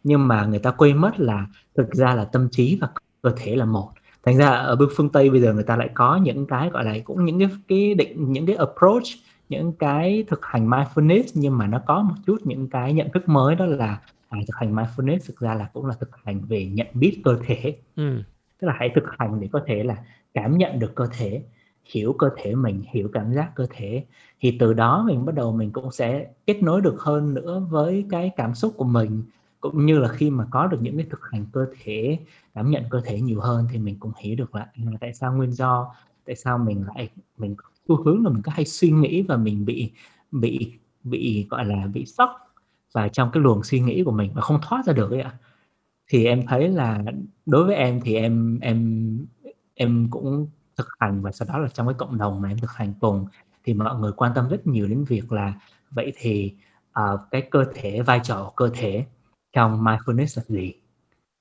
Nhưng mà người ta quên mất là thực ra là tâm trí và cơ thể là một. Thành ra ở bên phương Tây bây giờ người ta lại có những cái gọi là cũng những cái cái định những cái approach những cái thực hành mindfulness nhưng mà nó có một chút những cái nhận thức mới đó là à, thực hành mindfulness thực ra là cũng là thực hành về nhận biết cơ thể. Ừ. tức là hãy thực hành để có thể là cảm nhận được cơ thể hiểu cơ thể mình, hiểu cảm giác cơ thể, thì từ đó mình bắt đầu mình cũng sẽ kết nối được hơn nữa với cái cảm xúc của mình. Cũng như là khi mà có được những cái thực hành cơ thể, cảm nhận cơ thể nhiều hơn thì mình cũng hiểu được là à, tại sao nguyên do, tại sao mình lại, mình xu hướng là mình có hay suy nghĩ và mình bị bị bị, gọi là, bị sốc và trong cái luồng suy nghĩ của mình và không thoát ra được ấy ạ. Thì em thấy là đối với em thì em em em cũng thực hành và sau đó là trong cái cộng đồng mà em thực hành cùng thì mọi người quan tâm rất nhiều đến việc là vậy thì uh, cái cơ thể vai trò của cơ thể trong mindfulness là gì?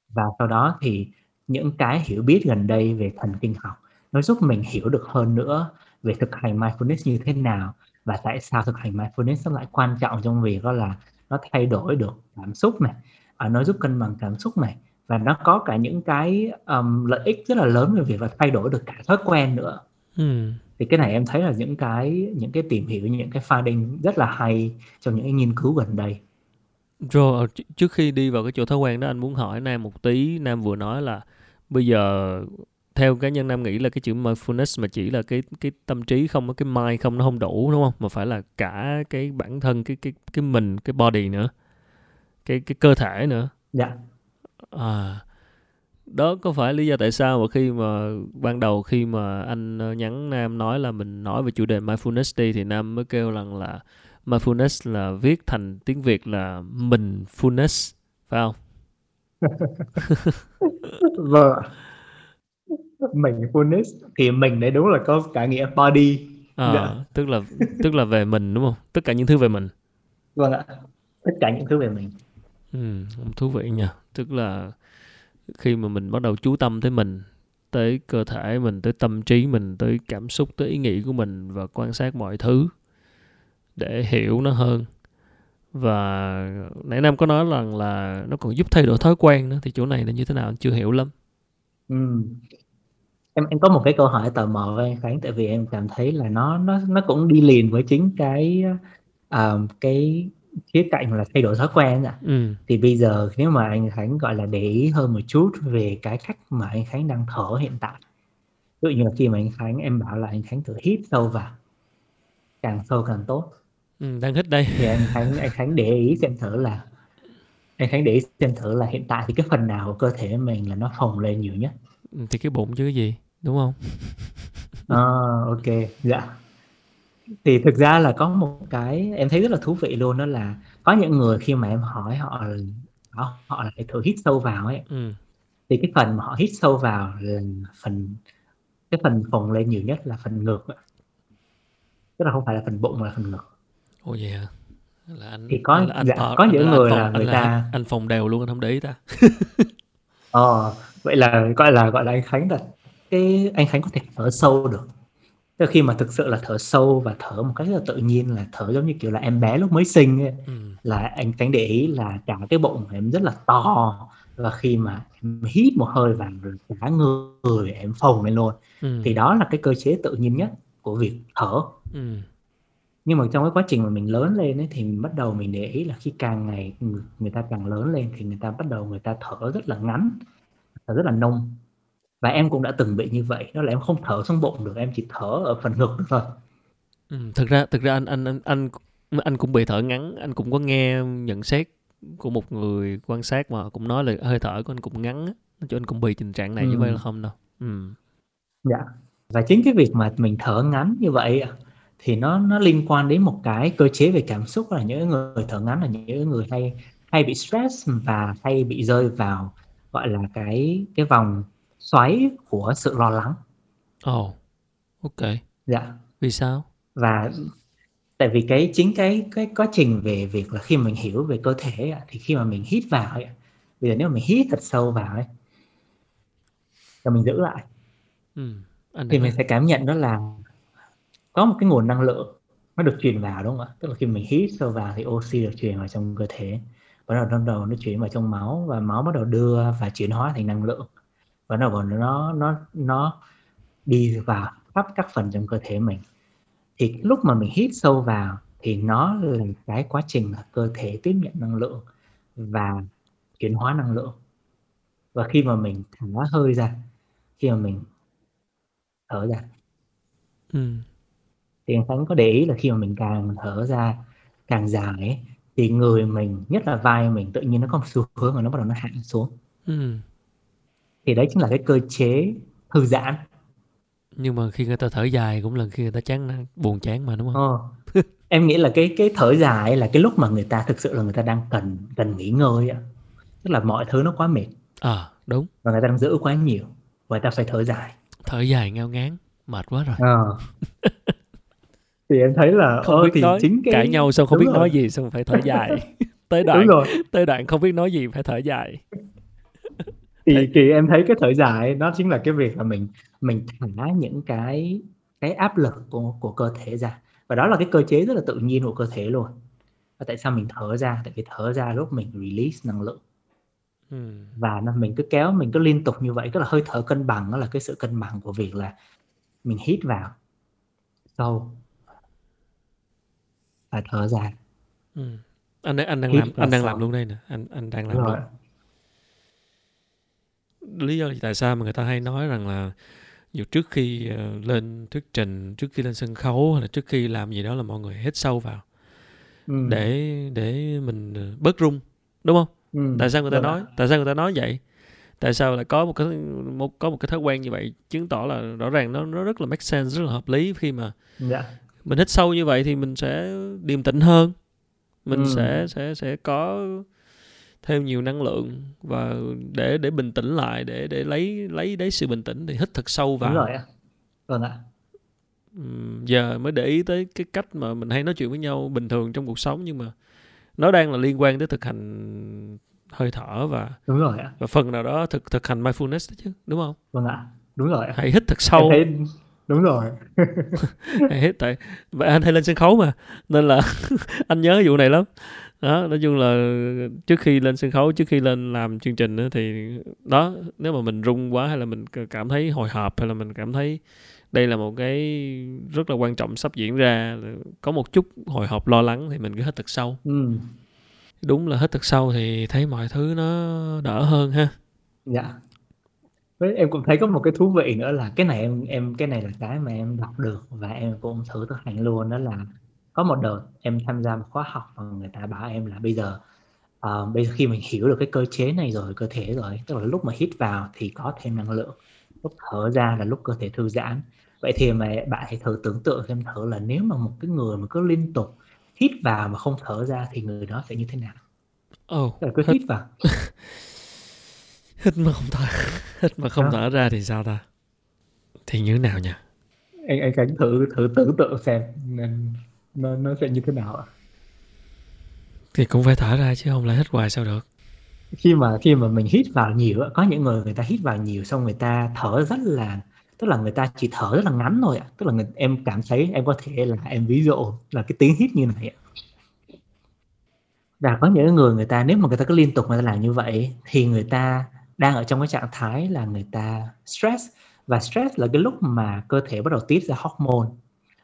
Và sau đó thì những cái hiểu biết gần đây về thần kinh học nó giúp mình hiểu được hơn nữa về thực hành mindfulness như thế nào và tại sao thực hành mindfulness nó lại quan trọng trong việc đó là nó thay đổi được cảm xúc này à, nó giúp cân bằng cảm xúc này và nó có cả những cái um, lợi ích rất là lớn về việc là thay đổi được cả thói quen nữa. Ừ. thì cái này em thấy là những cái những cái tìm hiểu những cái finding rất là hay trong những cái nghiên cứu gần đây. Rồi ờ, trước khi đi vào cái chỗ thói quen đó anh muốn hỏi Nam một tí. Nam vừa nói là bây giờ theo cá nhân Nam nghĩ là cái chữ mindfulness mà chỉ là cái cái tâm trí không cái mind không nó không đủ đúng không? Mà phải là cả cái bản thân cái cái cái mình cái body nữa. Cái cái cơ thể nữa. Dạ à đó có phải lý do tại sao mà khi mà ban đầu khi mà anh ờ, nhắn Nam nói là mình nói về chủ đề mindfulness đi thì Nam mới kêu rằng là mindfulness là viết thành tiếng Việt là mình fullness phải không? vâng mình fullness thì mình đấy đúng là có cả nghĩa body À, Dạ. tức là tức là về mình đúng không? Tất cả những thứ về mình. vâng ạ tất cả những thứ về mình Ừ, thú vị nha. Tức là khi mà mình bắt đầu chú tâm tới mình, tới cơ thể mình, tới tâm trí mình, tới cảm xúc, tới ý nghĩ của mình và quan sát mọi thứ để hiểu nó hơn. Và nãy Nam có nói rằng là nó còn giúp thay đổi thói quen nữa thì chỗ này là như thế nào anh chưa hiểu lắm. ừ. em em có một cái câu hỏi tò mò với anh Khánh tại vì em cảm thấy là nó nó nó cũng đi liền với chính cái uh, cái khía cạnh là thay đổi thói quen ạ Ừ. thì bây giờ nếu mà anh Khánh gọi là để ý hơn một chút về cái cách mà anh Khánh đang thở hiện tại. Ví dụ như là khi mà anh Khánh em bảo là anh Khánh thử hít sâu vào càng sâu càng tốt. Ừ đang hít đây. thì anh Khánh anh Khánh để ý xem thử là anh Khánh để ý xem thử là hiện tại thì cái phần nào của cơ thể mình là nó phồng lên nhiều nhất. Ừ, thì cái bụng chứ cái gì đúng không? À, ok dạ thì thực ra là có một cái em thấy rất là thú vị luôn đó là có những người khi mà em hỏi họ họ, họ phải thử hít sâu vào ấy. Ừ. thì cái phần mà họ hít sâu vào là phần cái phần phồng lên nhiều nhất là phần ngực tức là không phải là phần bụng mà là phần ngực. Ồ vậy hả? Là anh thì có là anh dạ, có anh những người anh là phòng, người anh là ta anh phòng đều luôn anh không để ý ta. Ờ vậy là gọi là gọi là anh Khánh là cái anh Khánh có thể thở sâu được Là khi mà thực sự là thở sâu và thở một cách rất là tự nhiên là thở giống như kiểu là em bé lúc mới sinh ấy, ừ. là anh Khánh để ý là cả cái bụng của em rất là to và khi mà em hít một hơi vào rồi cả người em phồng lên luôn Ừ. thì đó là cái cơ chế tự nhiên nhất của việc thở Ừ. nhưng mà trong cái quá trình mà mình lớn lên ấy, thì mình bắt đầu mình để ý là khi càng ngày người, người ta càng lớn lên thì người ta bắt đầu người ta thở rất là ngắn thở rất là nông và em cũng đã từng bị như vậy đó là em không thở xuống bụng được em chỉ thở ở phần ngực được thôi Ừ. thực ra thực ra anh anh anh anh anh cũng bị thở ngắn anh cũng có nghe nhận xét của một người quan sát mà cũng nói là hơi thở của anh cũng ngắn cho anh cũng bị tình trạng này như Ừ. vậy là không đâu ừ. dạ và chính cái việc mà mình thở ngắn như vậy thì nó nó liên quan đến một cái cơ chế về cảm xúc là những người thở ngắn là những người hay hay bị stress và hay bị rơi vào gọi là cái cái vòng xoáy của sự lo lắng. Ồ ok. Dạ. Vì sao? Và tại vì cái chính cái cái quá trình về việc là khi mình hiểu về cơ thể thì khi mà mình hít vào ấy, bây giờ nếu mà mình hít thật sâu vào ấy và mình giữ lại ừ. anh thì mình sẽ cảm nhận đó là có một cái nguồn năng lượng nó được truyền vào đúng không ạ? Tức là khi mình hít sâu vào thì oxy được truyền vào trong cơ thể bắt đầu bắt đầu nó chuyển vào trong máu và máu bắt đầu đưa và chuyển hóa thành năng lượng và nó còn nó nó nó đi vào khắp các phần trong cơ thể mình thì lúc mà mình hít sâu vào thì nó là cái quá trình là cơ thể tiếp nhận năng lượng và chuyển hóa năng lượng và khi mà mình thả hơi ra khi mà mình thở ra ừ. thì anh Khánh có để ý là khi mà mình càng thở ra càng dài ấy, thì người mình nhất là vai mình tự nhiên nó có một xu hướng mà nó bắt đầu nó hạ xuống Ừ. thì đấy chính là cái cơ chế thư giãn. Nhưng mà khi người ta thở dài cũng là khi người ta chán buồn chán mà đúng không? Ờ. em nghĩ là cái cái thở dài là cái lúc mà người ta thực sự là người ta đang cần cần nghỉ ngơi ạ tức là mọi thứ nó quá mệt. À đúng. Và người ta đang giữ quá nhiều và người ta phải thở dài. Thở dài ngao ngán mệt quá rồi. Ờ. thì em thấy là không biết thì nói chính cái cãi nhau xong không Đúng biết rồi. nói gì xong phải thở dài. Tới đoạn tới đoạn không biết nói gì phải thở dài thì thì em thấy cái thở dài nó chính là cái việc là mình mình thả những cái cái áp lực của của cơ thể ra. Và đó là cái cơ chế rất là tự nhiên của cơ thể luôn. Và tại sao mình thở ra? Tại vì thở ra lúc mình release năng lượng. Ừ. và nó mình cứ kéo mình cứ liên tục như vậy tức là hơi thở cân bằng đó là cái sự cân bằng của việc là mình hít vào sâu và thở ra. Ừ. anh anh đang Hít làm anh đang làm luôn đây nè. Anh anh đang làm Đúng luôn. Lý do tại sao mà người ta hay nói rằng là dù trước khi ờ, lên thuyết trình trước khi lên sân khấu hay là trước khi làm gì đó là mọi người hít sâu vào Ừ. để để mình ờ, bớt rung đúng không Ừ. tại sao người ta ạ. nói tại sao người ta nói vậy tại sao lại có một cái một có một cái thói quen như vậy chứng tỏ là rõ ràng nó nó rất là make sense rất là hợp lý khi mà dạ mình hít sâu như vậy thì mình sẽ điềm tĩnh hơn mình Ừ. sẽ sẽ sẽ có thêm nhiều năng lượng và để để bình tĩnh lại để để lấy lấy đấy sự bình tĩnh thì hít thật sâu vào. Đúng rồi ạ vâng ạ. Giờ mới để ý tới cái cách mà mình hay nói chuyện với nhau bình thường trong cuộc sống nhưng mà nó đang là liên quan tới thực hành hơi thở và đúng rồi ạ. và phần nào đó thực thực hành mindfulness đó chứ đúng không? Vâng ạ. Đúng rồi ạ. Hãy hít thật sâu. Thấy đúng rồi. Hãy hít tại và anh hay lên sân khấu mà nên là anh nhớ vụ này lắm đó nói chung là trước khi lên sân khấu trước khi lên làm chương trình á thì đó nếu mà mình rung quá hay là mình cảm thấy hồi hộp hay là mình cảm thấy đây là một cái rất là quan trọng sắp diễn ra có một chút hồi hộp lo lắng thì mình cứ hít thật sâu. Ừ. đúng là hít thật sâu thì thấy mọi thứ nó đỡ hơn ha. Dạ. Với em cũng thấy có một cái thú vị nữa là cái này em em cái này là cái mà em đọc được và em cũng thử thực hành luôn đó là có một đợt em tham gia một khóa học và người ta bảo em là bây giờ Ờ, bây giờ khi mình hiểu được cái cơ chế này rồi, cơ thể rồi, tức là lúc mà hít vào thì có thêm năng lượng, lúc thở ra là lúc cơ thể thư giãn. Vậy thì mà bạn hãy thử tưởng tượng xem thử là nếu mà một cái người mà cứ liên tục hít vào mà không thở ra thì người đó sẽ như thế nào? Tức là cứ hít vào. hít mà không thở hít mà không Đó. thở ra thì sao ta? Thì như thế nào nhỉ? Anh anh Khánh thử thử tưởng tượng xem nên nó nó sẽ như thế nào ạ? Thì cũng phải thở ra chứ không lại hít hoài sao được? Khi mà khi mà mình hít vào nhiều có những người người ta hít vào nhiều xong người ta thở rất là tức là người ta chỉ thở rất là ngắn thôi ạ. Tức là người, em cảm thấy em có thể là em ví dụ là cái tiếng hít như này ạ. Và có những người người ta nếu mà người ta cứ liên tục người ta làm như vậy thì người ta đang ở trong cái trạng thái là người ta stress và stress là cái lúc mà cơ thể bắt đầu tiết ra hormone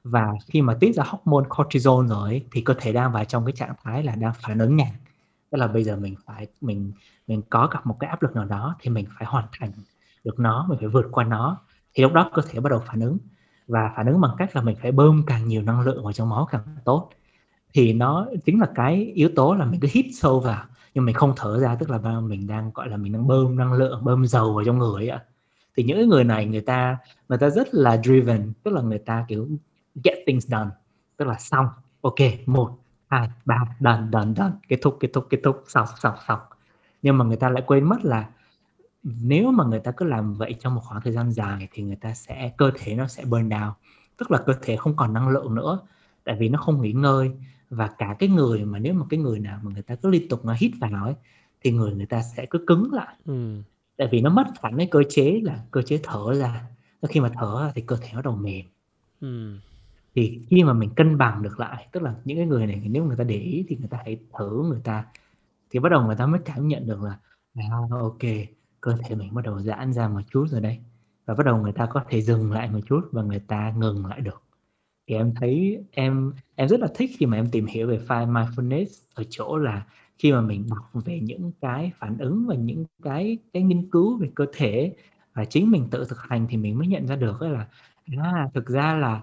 và khi mà tiết ra hormone cortisol rồi ấy, thì cơ thể đang vào trong cái trạng thái là đang phản ứng nhanh. Tức là bây giờ mình phải mình mình có gặp một cái áp lực nào đó thì mình phải hoàn thành được nó mình phải vượt qua nó. Thì lúc đó cơ thể bắt đầu phản ứng. Và phản ứng bằng cách là mình phải bơm càng nhiều năng lượng vào trong máu càng tốt. Thì nó chính là cái yếu tố là mình cứ hít sâu vào nhưng mình không thở ra tức là mình đang gọi là mình đang bơm năng lượng bơm dầu vào trong người ấy ạ thì những người này người ta người ta rất là driven tức là người ta kiểu get things done. Tức là xong. Ok một hai ba done done done. Kết thúc kết thúc kết thúc. Xong xong xong. Nhưng mà người ta lại quên mất là nếu mà người ta cứ làm vậy trong một khoảng thời gian dài thì người ta sẽ cơ thể nó sẽ burn down. Tức là cơ thể không còn năng lượng nữa. Tại vì nó không nghỉ ngơi. Và cả cái người mà nếu mà cái người nào mà người ta cứ liên tục nó hít vào ấy thì người người ta sẽ cứ cứng lại. Ừ. tại vì nó mất hẳn cái cơ chế là cơ chế thở ra. Khi mà thở thì cơ thể nó đầu mềm. Ừ thì khi mà mình cân bằng được lại tức là những cái người này nếu người ta để ý thì người ta hãy thử người ta thì bắt đầu người ta mới cảm nhận được là à, ok cơ thể mình bắt đầu giãn ra một chút rồi đây và bắt đầu người ta có thể dừng lại một chút và người ta ngừng lại được. Thì em thấy em em rất là thích khi mà em tìm hiểu về file mindfulness ở chỗ là khi mà mình đọc về những cái phản ứng và những cái cái nghiên cứu về cơ thể và chính mình tự thực hành thì mình mới nhận ra được là à, thực ra là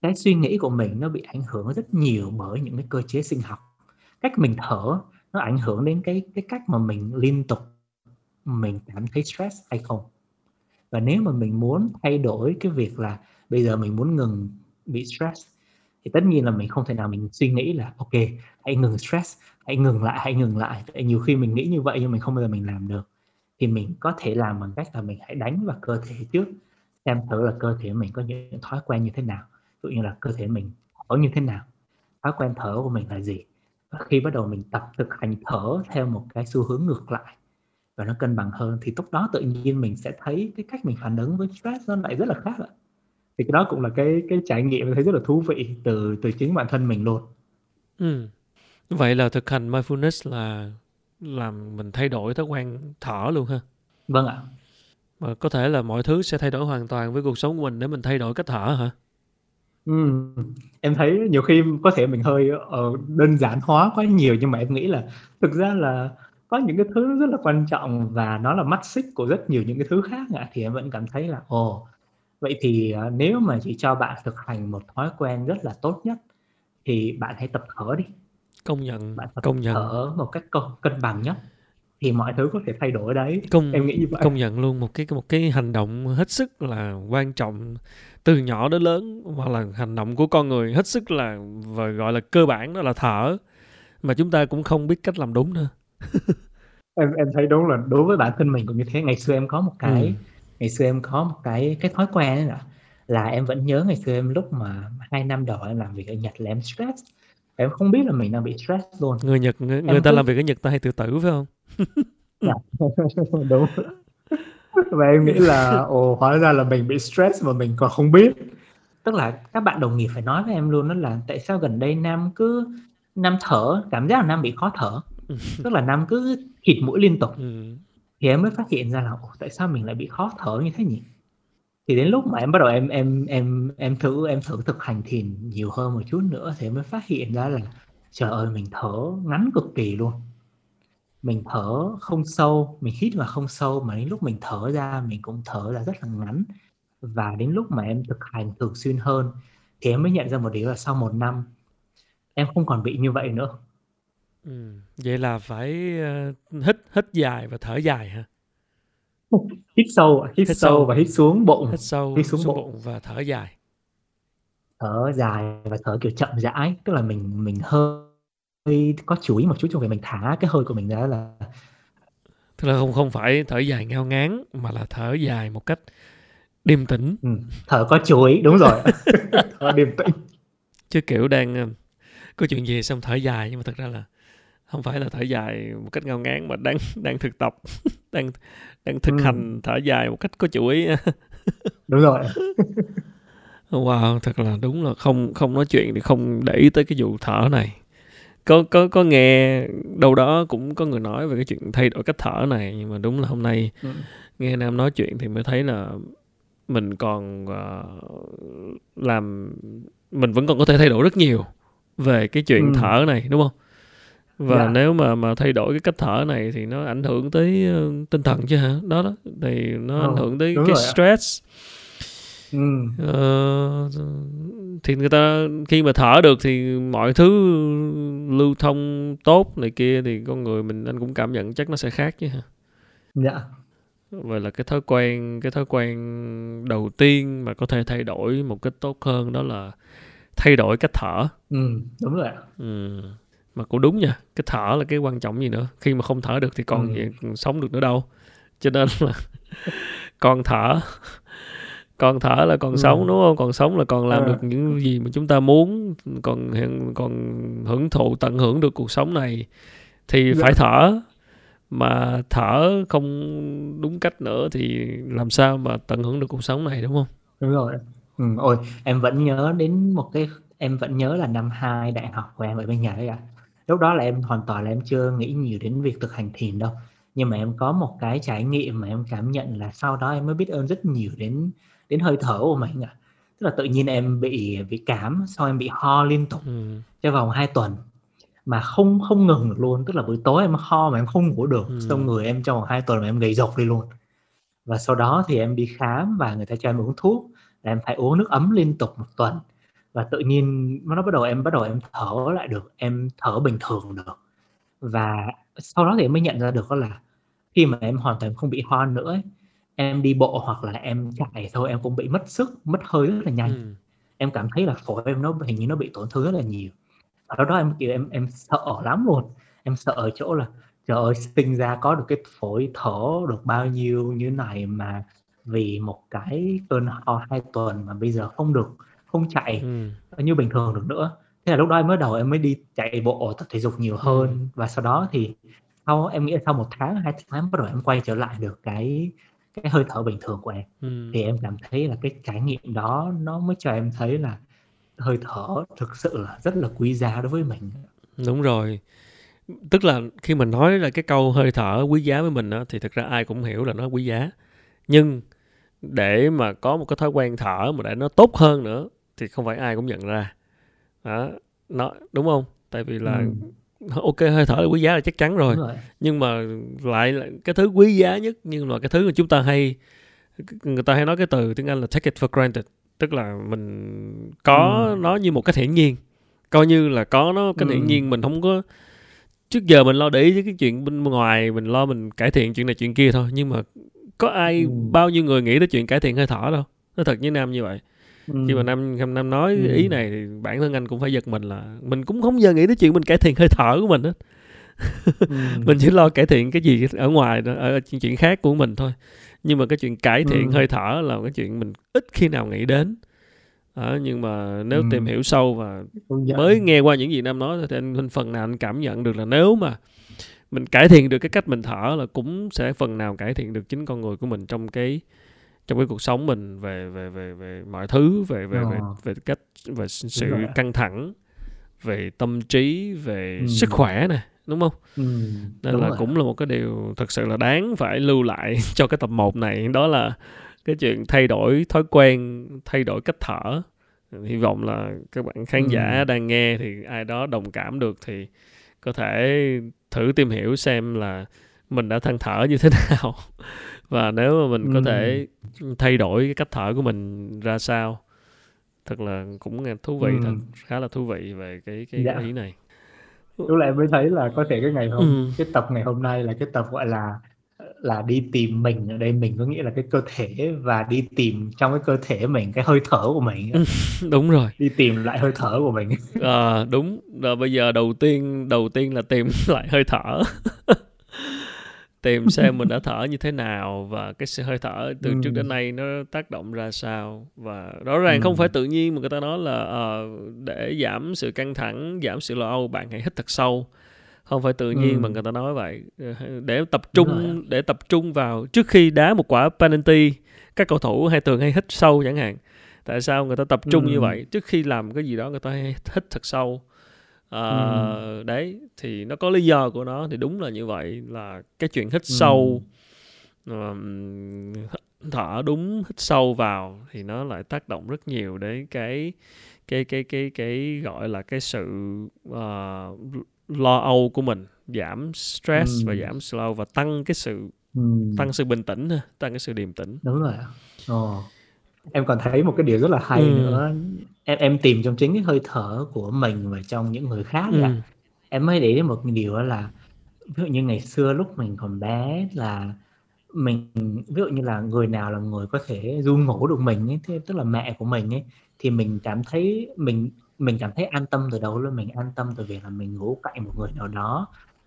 cái suy nghĩ của mình nó bị ảnh hưởng rất nhiều bởi những cái cơ chế sinh học. Cách mình thở nó ảnh hưởng đến cái cái cách mà mình liên tục mình cảm thấy stress hay không. Và nếu mà mình muốn thay đổi cái việc là bây giờ mình muốn ngừng bị stress, thì tất nhiên là mình không thể nào mình suy nghĩ là, ok, hãy ngừng stress, hãy ngừng lại, hãy ngừng lại. Tại nhiều khi mình nghĩ như vậy nhưng mình không bao giờ mình làm được. Thì mình có thể làm bằng cách là mình hãy đánh vào cơ thể trước, xem thử là cơ thể mình có những thói quen như thế nào dụ như là cơ thể mình thở như thế nào thói quen thở của mình là gì và khi bắt đầu mình tập thực hành thở theo một cái xu hướng ngược lại và nó cân bằng hơn thì lúc đó tự nhiên mình sẽ thấy cái cách mình phản ứng với stress nó lại rất là khác ạ thì cái đó cũng là cái cái trải nghiệm mình thấy rất là thú vị từ từ chính bản thân mình luôn Ừ. Vậy là thực hành mindfulness là làm mình thay đổi thói quen thở luôn ha. vâng ạ Và có thể là mọi thứ sẽ thay đổi hoàn toàn với cuộc sống của mình để mình thay đổi cách thở hả? Em thấy nhiều khi có thể mình hơi ờ, đơn giản hóa quá nhiều nhưng mà em nghĩ là thực ra là có những cái thứ rất là quan trọng và nó là mắt xích của rất nhiều những cái thứ khác ạ. Thì em vẫn cảm thấy là ồ vậy thì ờ, nếu mà chỉ cho bạn thực hành một thói quen rất là tốt nhất thì bạn hãy tập thở đi. Công nhận, bạn tập công nhận, thở một cách cân, cân bằng nhất thì mọi thứ có thể thay đổi đấy. Công em nghĩ như vậy. công nhận luôn một cái một cái hành động hết sức là quan trọng từ nhỏ đến lớn hoặc là hành động của con người hết sức là và gọi là cơ bản đó là thở mà chúng ta cũng không biết cách làm đúng nữa. em em thấy đúng là đối với bản thân mình cũng như thế ngày xưa em có một cái Ừ. ngày xưa em có một cái cái thói quen là là em vẫn nhớ ngày xưa em lúc mà hai năm đầu em làm việc ở Nhật là em stress em không biết là mình đang bị stress luôn Người Nhật người, người em ta cứ làm việc ở Nhật ta hay tự tử phải không? Dạ. đúng và em nghĩ là ồ hóa ra là mình bị stress mà mình còn không biết. Tức là các bạn đồng nghiệp phải nói với em luôn đó là tại sao gần đây Nam cứ Nam thở? Cảm giác là Nam bị khó thở. Tức là Nam cứ khịt mũi liên tục. Ừ. thì em mới phát hiện ra là ồ, tại sao mình lại bị khó thở như thế nhỉ? Thì đến lúc mà em bắt đầu em em em em thử em thử thực hành thiền nhiều hơn một chút nữa thì em mới phát hiện ra là trời ơi mình thở ngắn cực kỳ luôn mình thở không sâu mình hít vào không sâu mà đến lúc mình thở ra mình cũng thở ra rất là ngắn. Và đến lúc mà em thực hành thường xuyên hơn thì em mới nhận ra một điều là sau một năm em không còn bị như vậy nữa. Ừ. vậy là phải uh, hít hít dài và thở dài hả? Hít sâu hít, hít sâu. và hít xuống bụng. Hít sâu hít xuống, xuống bụng. bụng và thở dài. Thở dài và thở kiểu chậm rãi tức là mình mình hơi có chú ý một chút trong việc mình thả cái hơi của mình ra là tức là không không phải thở dài ngao ngán mà là thở dài một cách điềm tĩnh. Ừ, thở có chú ý đúng rồi. Thở điềm tĩnh. Chứ kiểu đang ờ, có chuyện gì xong thở dài nhưng mà thật ra là không phải là thở dài một cách ngao ngán mà đang đang thực tập đang đang thực ừ. hành thở dài một cách có chú ý. Đúng rồi. Wow thật là đúng là không không nói chuyện thì không để ý tới cái vụ thở này có có có nghe đâu đó cũng có người nói về cái chuyện thay đổi cách thở này nhưng mà đúng là hôm nay ừ. nghe nam nói chuyện thì mới thấy là mình còn uh, làm mình vẫn còn có thể thay đổi rất nhiều về cái chuyện ừ. thở này đúng không và yeah. Dạ. nếu mà mà thay đổi cái cách thở này thì nó ảnh hưởng tới uh, tinh thần chứ hả đó đó thì nó ừ, ảnh hưởng tới cái stress ừ. uh, thì người ta khi mà thở được thì mọi thứ lưu thông tốt này kia thì con người mình anh cũng cảm nhận chắc nó sẽ khác chứ hả? Dạ. Vậy là cái thói quen cái thói quen đầu tiên mà có thể thay đổi một cách tốt hơn đó là thay đổi cách thở. Ừ đúng rồi ừ mà cũng đúng nha cái thở là cái quan trọng gì nữa. Khi mà không thở được thì còn ừ. sống được nữa đâu. Cho nên là con thở còn thở là còn ừ. sống đúng không còn sống là còn làm à. được những gì mà chúng ta muốn còn còn hưởng thụ tận hưởng được cuộc sống này thì dạ. phải thở mà thở không đúng cách nữa thì làm sao mà tận hưởng được cuộc sống này đúng không đúng rồi ừ, ôi em vẫn nhớ đến một cái em vẫn nhớ là năm 2 đại học của em ở bên nhà đấy ạ lúc đó là em hoàn toàn là em chưa nghĩ nhiều đến việc thực hành thiền đâu nhưng mà em có một cái trải nghiệm mà em cảm nhận là sau đó em mới biết ơn rất nhiều đến đến hơi thở của mình ạ. Tức là tự nhiên em bị bị cảm sau em bị ho liên tục ừ. trong vòng 2 tuần mà không không ngừng được luôn. Tức là buổi tối em ho mà em không ngủ được ừ. xong người em trong vòng 2 tuần mà em gầy rộc đi luôn. Và sau đó thì em đi khám và người ta cho em uống thuốc là em phải uống nước ấm liên tục một tuần. Và tự nhiên nó bắt đầu em bắt đầu em thở lại được em thở bình thường được. Và sau đó thì em mới nhận ra được đó là khi mà em hoàn toàn không bị ho nữa ấy, em đi bộ hoặc là em chạy thôi em cũng bị mất sức mất hơi rất là nhanh ừ. em cảm thấy là phổi em nó hình như nó bị tổn thương rất là nhiều và đó đó em kiểu em em sợ lắm luôn em sợ ở chỗ là trời ơi sinh ra có được cái phổi thở được bao nhiêu như này mà vì một cái cơn ho hai tuần mà bây giờ không được không chạy ừ. như bình thường được nữa thế là lúc đó em mới đầu em mới đi chạy bộ tập thể dục nhiều hơn ừ. và sau đó thì sau em nghĩ là sau một tháng hai tháng bắt đầu em quay trở lại được cái cái hơi thở bình thường của em. Ừ. thì em cảm thấy là cái trải nghiệm đó nó mới cho em thấy là hơi thở thực sự là rất là quý giá đối với mình. Đúng rồi. Tức là khi mình nói là cái câu hơi thở quý giá với mình đó, thì thực ra ai cũng hiểu là nó quý giá. Nhưng để mà có một cái thói quen thở mà để nó tốt hơn nữa thì không phải ai cũng nhận ra. Đó nó đúng không? Tại vì là ừ. ok hơi thở là quý giá là chắc chắn rồi. rồi nhưng mà lại là cái thứ quý giá nhất nhưng mà cái thứ mà chúng ta hay người ta hay nói cái từ tiếng anh là take it for granted tức là mình có ừ. nó như một cái hiển nhiên coi như là có nó cái ừ. hiển nhiên mình không có trước giờ mình lo để ý với cái chuyện bên ngoài mình lo mình cải thiện chuyện này chuyện kia thôi nhưng mà có ai ừ. bao nhiêu người nghĩ tới chuyện cải thiện hơi thở đâu nó thật như nam như vậy ừ. khi mà năm năm nói ừ. ý này thì bản thân anh cũng phải giật mình là mình cũng không giờ nghĩ tới chuyện mình cải thiện hơi thở của mình hết ừ. mình chỉ lo cải thiện cái gì ở ngoài ở chuyện khác của mình thôi nhưng mà cái chuyện cải thiện ừ. hơi thở là cái chuyện mình ít khi nào nghĩ đến à, nhưng mà nếu ừ. tìm hiểu sâu và mới nghe qua những gì nam nói thì anh phần nào anh cảm nhận được là nếu mà mình cải thiện được cái cách mình thở là cũng sẽ phần nào cải thiện được chính con người của mình trong cái trong cái cuộc sống mình về về về về mọi thứ về về về, ờ. về cách về sự căng thẳng về tâm trí về ừ. sức khỏe nè đúng không ừ, nên đúng là rồi. cũng là một cái điều thật sự là đáng phải lưu lại cho cái tập 1 này đó là cái chuyện thay đổi thói quen thay đổi cách thở hy vọng là các bạn khán ừ. giả đang nghe thì ai đó đồng cảm được thì có thể thử tìm hiểu xem là mình đã than thở như thế nào và nếu mà mình ừ. có thể thay đổi cái cách thở của mình ra sao thật là cũng thú vị ừ. thật khá là thú vị về cái cái dạ. ý này lúc lại mới thấy là có thể cái ngày hôm ừ. cái tập ngày hôm nay là cái tập gọi là là đi tìm mình ở đây mình có nghĩa là cái cơ thể và đi tìm trong cái cơ thể mình cái hơi thở của mình đúng rồi đi tìm lại hơi thở của mình à, đúng rồi bây giờ đầu tiên đầu tiên là tìm lại hơi thở tìm xem mình đã thở như thế nào và cái sự hơi thở từ ừ. trước đến nay nó tác động ra sao và rõ ràng ừ. không phải tự nhiên mà người ta nói là uh, để giảm sự căng thẳng giảm sự lo âu bạn hãy hít thật sâu không phải tự nhiên ừ. mà người ta nói vậy để tập trung để tập trung vào trước khi đá một quả penalty các cầu thủ hay thường hay hít sâu chẳng hạn tại sao người ta tập trung ừ. như vậy trước khi làm cái gì đó người ta hay hít thật sâu à, ừ. đấy thì nó có lý do của nó thì đúng là như vậy là cái chuyện hít ừ. sâu um, thở đúng hít sâu vào thì nó lại tác động rất nhiều đến cái cái cái cái cái gọi là cái sự uh, lo âu của mình giảm stress ừ. và giảm slow và tăng cái sự ừ. tăng sự bình tĩnh tăng cái sự điềm tĩnh đúng rồi Ồ. em còn thấy một cái điều rất là hay ừ. nữa em em tìm trong chính cái hơi thở của mình và trong những người khác ừ. em mới để ý một điều đó là ví dụ như ngày xưa lúc mình còn bé là mình ví dụ như là người nào là người có thể ru ngủ được mình ấy, thế tức là mẹ của mình ấy thì mình cảm thấy mình mình cảm thấy an tâm từ đầu luôn mình an tâm từ việc là mình ngủ cạnh một người nào đó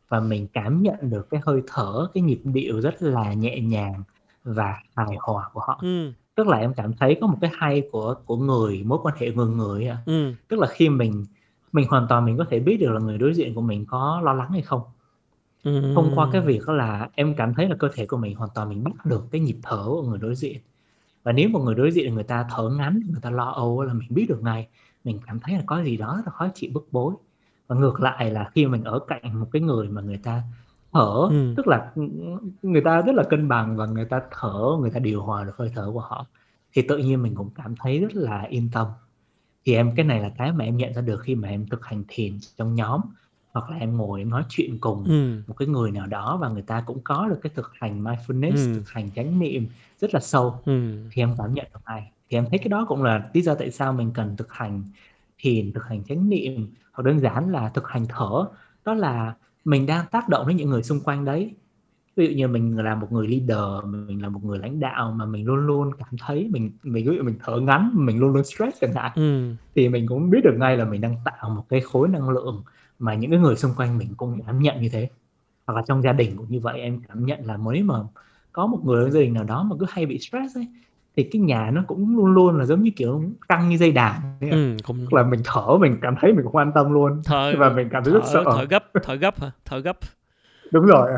và mình cảm nhận được cái hơi thở cái nhịp điệu rất là nhẹ nhàng và hài hòa của họ ừ. Tức là em cảm thấy có một cái hay của của người mối quan hệ người người à. ừ. tức là khi mình mình hoàn toàn mình có thể biết được là người đối diện của mình có lo lắng hay không ừ. thông qua cái việc đó là em cảm thấy là cơ thể của mình hoàn toàn mình bắt được cái nhịp thở của người đối diện và nếu một người đối diện người ta thở ngắn người ta lo âu là mình biết được ngay mình cảm thấy là có gì đó là khó chịu bức bối và ngược lại là khi mình ở cạnh một cái người mà người ta thở ừ. tức là người ta rất là cân bằng và người ta thở người ta điều hòa được hơi thở của họ thì tự nhiên mình cũng cảm thấy rất là yên tâm thì em cái này là cái mà em nhận ra được khi mà em thực hành thiền trong nhóm hoặc là em ngồi em nói chuyện cùng ừ. một cái người nào đó và người ta cũng có được cái thực hành mindfulness ừ. thực hành chánh niệm rất là sâu ừ. thì em cảm nhận được hay thì em thấy cái đó cũng là lý do tại sao mình cần thực hành thiền thực hành chánh niệm hoặc đơn giản là thực hành thở đó là mình đang tác động đến những người xung quanh đấy. Ví dụ như mình là một người leader mình là một người lãnh đạo mà mình luôn luôn cảm thấy mình mình ví dụ mình thở ngắn mình luôn luôn stress chẳng hạn. Ừ. thì mình cũng biết được ngay là mình đang tạo một cái khối năng lượng mà những cái người xung quanh mình cũng cảm nhận như thế. Hoặc là trong gia đình cũng như vậy em cảm nhận là mới mà có một người ở gia đình nào đó mà cứ hay bị stress ấy thì cái nhà nó cũng luôn luôn là giống như kiểu căng như dây đàn ừ, cũng... là mình thở mình cảm thấy mình cũng an tâm luôn. Thở, và mình cảm thấy thở, rất sợ. thở gấp thở gấp hả? Thở gấp. Đúng rồi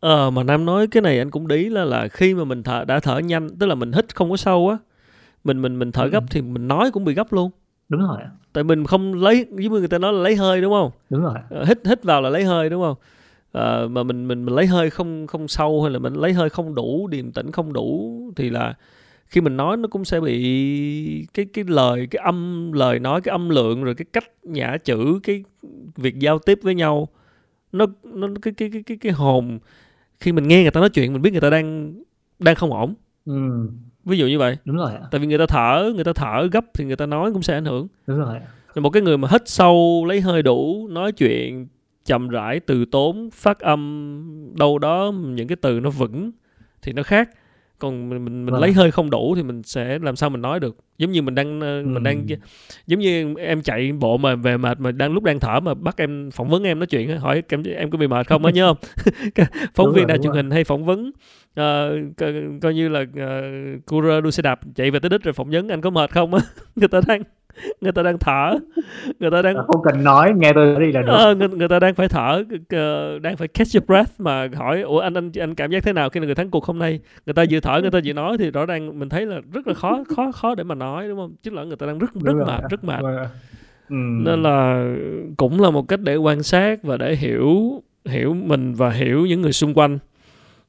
ờ mà nam nói cái này anh cũng ý là là khi mà mình thở đã thở nhanh tức là mình hít không có sâu á mình mình mình thở ừ. gấp thì mình nói cũng bị gấp luôn. Đúng rồi tại mình không lấy như người ta nói là lấy hơi đúng không? Đúng rồi ờ, hít hít vào là lấy hơi đúng không? À, mà mình mình mình lấy hơi không không sâu hay là mình lấy hơi không đủ điềm tĩnh không đủ thì là khi mình nói nó cũng sẽ bị cái cái lời cái âm lời nói cái âm lượng rồi cái cách nhã chữ cái việc giao tiếp với nhau nó nó cái cái cái cái cái hồn khi mình nghe người ta nói chuyện mình biết người ta đang đang không ổn. Ừ. ví dụ như vậy. Đúng rồi tại vì người ta thở người ta thở gấp thì người ta nói cũng sẽ ảnh hưởng. Đúng rồi một cái người mà hít sâu lấy hơi đủ nói chuyện chậm rãi từ tốn phát âm đâu đó những cái từ nó vững thì nó khác còn mình mình, mình vâng. lấy hơi không đủ thì mình sẽ làm sao mình nói được. Giống như mình đang ừ. mình đang giống như em chạy bộ mà về mệt mà đang lúc đang thở mà bắt em phỏng vấn em nói chuyện hỏi em em có bị mệt không? Á nhớ không? Phóng viên đài truyền hình hay phỏng vấn uh, co, coi như là uh, courier đua xe đạp chạy về tới đích rồi phỏng vấn anh có mệt không á. Người ta đang người ta đang thở. Người ta đang không cần nói nghe tôi đi là được. Ờ, người, người ta đang phải thở đang phải catch your breath mà hỏi ủa anh anh anh cảm giác thế nào khi là người thắng cuộc hôm nay? Người ta vừa thở người ta vừa nói thì rõ ràng mình thấy là rất là khó khó khó để mà nói đúng không? Chứ là người ta đang rất rất mệt rất mệt. Ừ. nên là cũng là một cách để quan sát và để hiểu hiểu mình và hiểu những người xung quanh.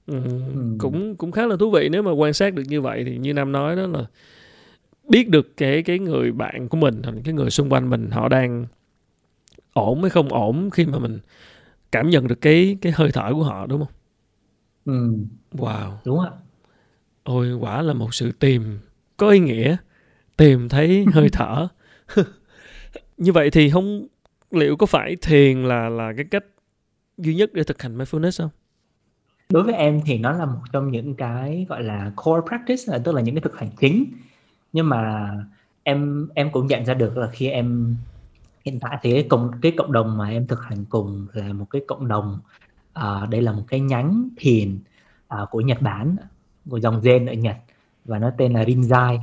Ừ. Ừ. cũng cũng khá là thú vị nếu mà quan sát được như vậy thì như nam nói đó là biết được cái cái người bạn của mình hoặc cái người xung quanh mình họ đang ổn hay không ổn khi mà mình cảm nhận được cái cái hơi thở của họ đúng không? Ừ. Wow. Đúng ạ. Ôi quả là một sự tìm có ý nghĩa tìm thấy hơi thở. Như vậy thì không liệu có phải thiền là là cái cách duy nhất để thực hành mindfulness không đối với em thì nó là một trong những cái gọi là core practice là tức là những cái thực hành chính nhưng mà em em cũng nhận ra được là khi em hiện tại thì cái cộng cái cộng đồng mà em thực hành cùng là một cái cộng đồng uh, đây là một cái nhánh thiền uh, của Nhật Bản của dòng Zen ở Nhật và nó tên là Rinzai.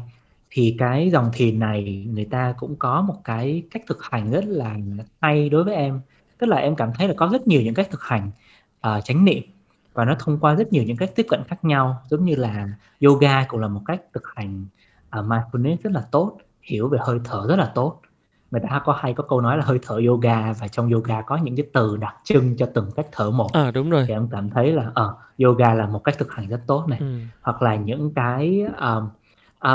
Thì cái dòng thiền này người ta cũng có một cái cách thực hành rất là hay đối với em. Tức là em cảm thấy là có rất nhiều những cách thực hành uh, chánh niệm và nó thông qua rất nhiều những cách tiếp cận khác nhau. Giống như là yoga cũng là một cách thực hành uh, mindfulness rất là tốt hiểu về hơi thở rất là tốt người ta có hay có câu nói là hơi thở yoga và trong yoga có những cái từ đặc trưng cho từng cách thở một à đúng rồi thì em cảm thấy là uh, yoga là một cách thực hành rất tốt này ừ. hoặc là những cái uh,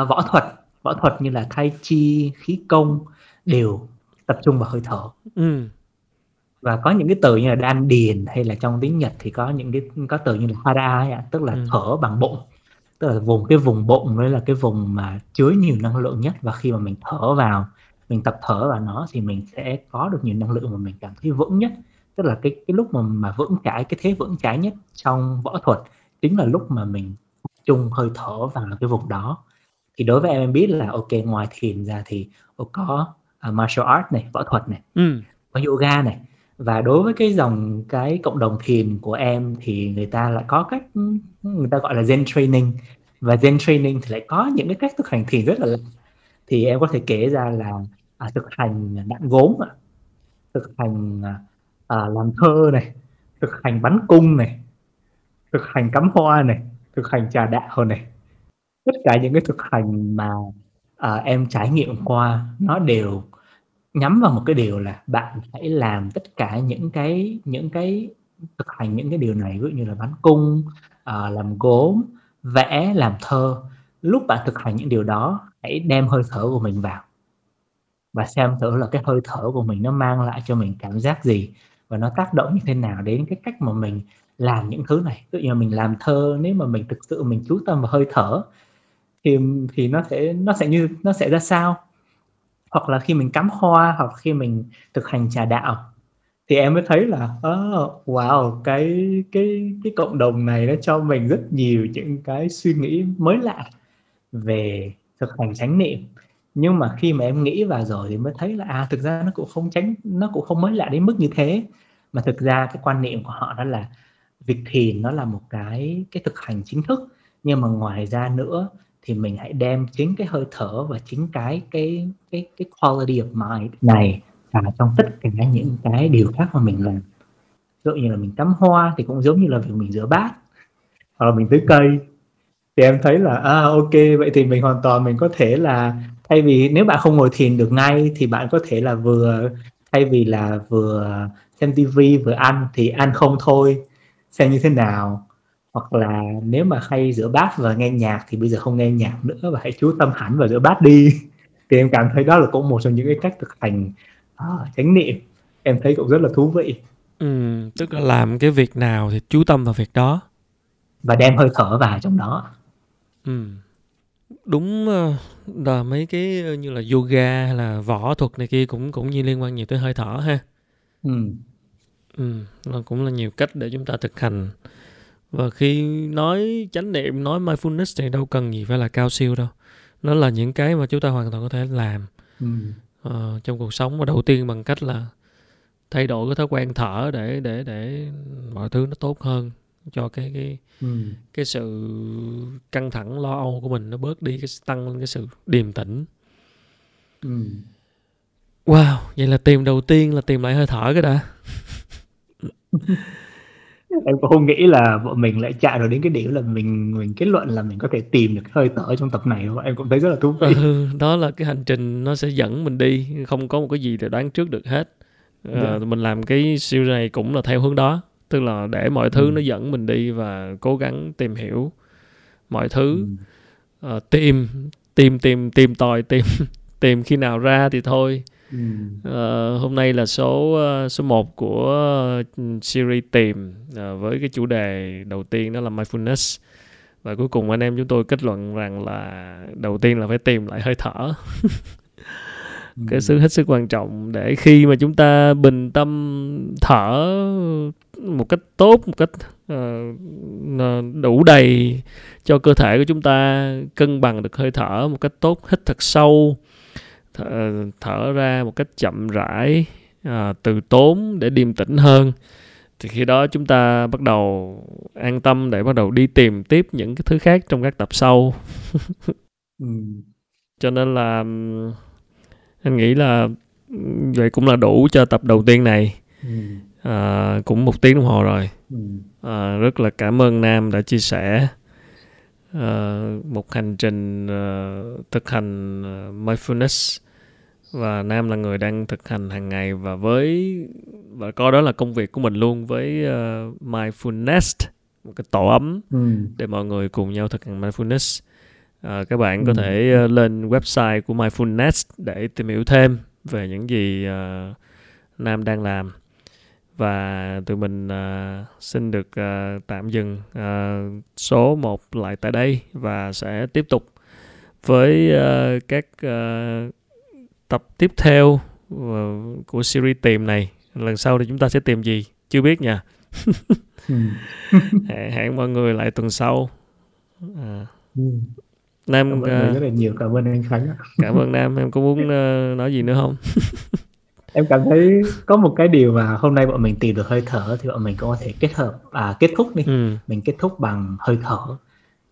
uh, võ thuật võ thuật như là tai chi khí công đều tập trung vào hơi thở ừ. và có những cái từ như là đan điền hay là trong tiếng Nhật thì có những cái có từ như là hara ấy, tức là Ừ. thở bằng bụng tức là vùng cái vùng bụng đấy là cái vùng mà chứa nhiều năng lượng nhất. Và khi mà mình thở vào mình tập thở vào nó thì mình sẽ có được nhiều năng lượng mà mình cảm thấy vững nhất. Tức là cái cái lúc mà mà vững chãi cái thế vững chãi nhất trong võ thuật chính là lúc mà mình trung hơi thở vào cái vùng đó. Thì đối với em em biết là ok ngoài thiền ra thì có uh, martial art này võ thuật này Ừ. có yoga này và đối với cái dòng cái cộng đồng thiền của em thì người ta lại có cách ừ, người ta gọi là Zen training. Và Zen training thì lại có những cái cách thực hành thiền rất là lạ. Thì em có thể kể ra là à, thực hành đạn gốm ạ, thực hành à, à, làm thơ này. Thực hành bắn cung này. Thực hành cắm hoa này. Thực hành trà đạo này. Tất cả những cái thực hành mà à, em trải nghiệm qua nó đều nhắm vào một cái điều là bạn hãy làm tất cả những cái những cái thực hành những cái điều này, ví dụ như là bắn cung ờ, làm gốm, vẽ, làm thơ. Lúc bạn thực hành những điều đó, hãy đem hơi thở của mình vào và xem thử là cái hơi thở của mình nó mang lại cho mình cảm giác gì và nó tác động như thế nào đến cái cách mà mình làm những thứ này. Tự nhiên như mình làm thơ, nếu mà mình thực sự mình chú tâm vào hơi thở thì thì nó sẽ nó sẽ như, nó sẽ ra sao? Hoặc là khi mình cắm hoa hoặc khi mình thực hành trà đạo thì em mới thấy là oh, wow cái cái cái cộng đồng này nó cho mình rất nhiều những cái suy nghĩ mới lạ về thực hành chánh niệm. Nhưng mà khi mà em nghĩ vào rồi thì mới thấy là à thực ra nó cũng không tránh nó cũng không mới lạ đến mức như thế. Mà thực ra cái quan niệm của họ đó là việc thiền nó là một cái cái thực hành chính thức. Nhưng mà ngoài ra nữa thì mình hãy đem chính cái hơi thở và chính cái cái cái cái quality of mind này vào trong tất cả những cái điều khác mà mình làm. Ví dụ như là mình cắm hoa thì cũng giống như là việc mình rửa bát, hoặc là mình tưới cây. Thì em thấy là à ok, vậy thì mình hoàn toàn mình có thể là, thay vì nếu bạn không ngồi thiền được ngay thì bạn có thể là vừa, thay vì là vừa xem tivi vừa ăn thì ăn không thôi, xem như thế nào hoặc là nếu mà hay rửa bát và nghe nhạc thì bây giờ không nghe nhạc nữa và hãy chú tâm hẳn vào rửa bát đi thì em cảm thấy đó là cũng một trong những cái cách thực hành chánh niệm em thấy cũng rất là thú vị Ừ, tức là làm cái việc nào thì chú tâm vào việc đó. và đem hơi thở vào trong đó Ừ. Đúng ờ, là mấy cái ờ, như là yoga hay là võ thuật này kia cũng cũng như liên quan nhiều tới hơi thở ha. ừ. Ừ, nó cũng là nhiều cách để chúng ta thực hành. Và khi nói chánh niệm, nói mindfulness thì đâu cần gì phải là cao siêu đâu. Nó là những cái mà chúng ta hoàn toàn có thể làm Ừ. ờ, trong cuộc sống và đầu tiên bằng cách là thay đổi cái thói quen thở để để để mọi thứ nó tốt hơn cho cái cái Ừ. cái sự căng thẳng lo âu của mình nó bớt đi cái tăng lên cái sự điềm tĩnh Ừ. wow vậy là tìm đầu tiên là tìm lại hơi thở cái đã em cũng không nghĩ là bọn mình lại chạm được đến cái điểm là mình mình kết luận là mình có thể tìm được hơi thở trong tập này em cũng thấy rất là thú vị ừ, đó là cái hành trình nó sẽ dẫn mình đi không có một cái gì để đoán trước được hết Ờ, Dạ. mình làm cái series này cũng là theo hướng đó tức là để mọi thứ Ừ. nó dẫn mình đi và cố gắng tìm hiểu mọi thứ Ừ. Ờ, tìm tìm tìm tìm tòi tìm tìm khi nào ra thì thôi Ừ. Ờ, hôm nay là số ờ, số 1 của ờ, series tìm ờ, với cái chủ đề đầu tiên đó là mindfulness. Và cuối cùng anh em chúng tôi kết luận rằng là đầu tiên là phải tìm lại hơi thở. Cái sự hết sức quan trọng để khi mà chúng ta bình tâm thở một cách tốt một cách uh, đủ đầy cho cơ thể của chúng ta cân bằng được hơi thở một cách tốt hít thật sâu thở, thở ra một cách chậm rãi uh, từ tốn để điềm tĩnh hơn thì khi đó chúng ta bắt đầu an tâm để bắt đầu đi tìm tiếp những cái thứ khác trong các tập sau ừ. cho nên là anh nghĩ là vậy cũng là đủ cho tập đầu tiên này ừ. à, cũng một tiếng đồng hồ rồi ừ. à, rất là cảm ơn nam đã chia sẻ à, một hành trình uh, thực hành uh, mindfulness và nam là người đang thực hành hàng ngày và với và coi đó là công việc của mình luôn với uh, mindfulness một cái tổ ấm ừ. để mọi người cùng nhau thực hành mindfulness à, các bạn ừ. có thể uh, lên website của mindfulness để tìm hiểu thêm về những gì uh, nam đang làm và tụi mình uh, xin được uh, tạm dừng uh, số 1 lại tại đây và sẽ tiếp tục với uh, các uh, tập tiếp theo uh, của series tìm này. Lần sau thì chúng ta sẽ tìm gì? Chưa biết nha. Ừ. hẹn mọi người lại tuần sau. À. ừ. Nam cảm ơn uh, rất là nhiều. Cảm ơn anh Khánh cảm ơn Nam. Em có muốn uh, nói gì nữa không? Em cảm thấy có một cái điều mà hôm nay bọn mình tìm được hơi thở thì bọn mình cũng có thể kết hợp à kết thúc đi. Ừ. mình kết thúc bằng hơi thở.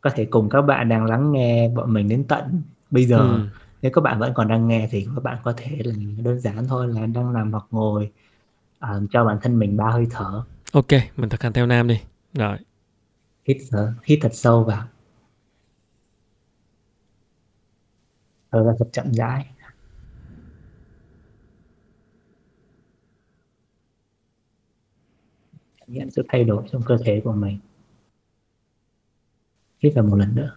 Có thể cùng các bạn đang lắng nghe bọn mình đến tận bây giờ. Ừ. nếu các bạn vẫn còn đang nghe thì các bạn có thể là đơn giản thôi là đang làm hoặc ngồi à, cho bản thân mình ba hơi thở. Ok mình thực hành theo nam đi. Rồi. Hít thở hít thật sâu vào. Thở ra thật chậm rãi. Nhận sự thay đổi trong cơ thể của mình. Hít vào một lần nữa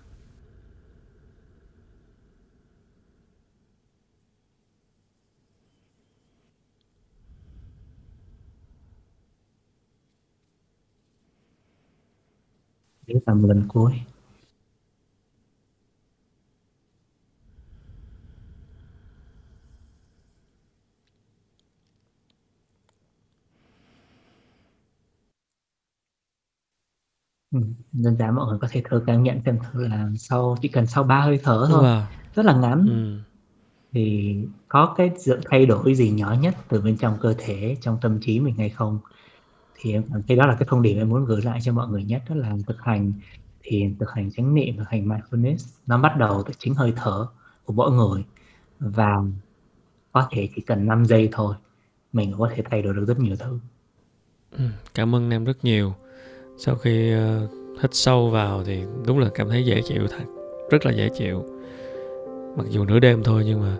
vào một lần cuối Ừm, đơn giản mọi người có thể thử cảm nhận xem thử là sau chỉ cần sau 3 hơi thở thôi, Wow. rất là ngắn, Ừm. thì có cái sự thay đổi gì nhỏ nhất từ bên trong cơ thể, trong tâm trí mình hay không? Thì em cảm thấy đó là cái thông điệp em muốn gửi lại cho mọi người nhất, đó là thực hành. Thiền, thực hành chánh niệm, thực hành mindfulness, nó bắt đầu từ chính hơi thở của mỗi người. Và có thể chỉ cần 5 giây thôi, mình có thể thay đổi được rất nhiều thứ. Ừ, cảm ơn em rất nhiều. Sau khi uh, hít sâu vào thì đúng là cảm thấy dễ chịu thật rất là dễ chịu. Mặc dù nửa đêm thôi nhưng mà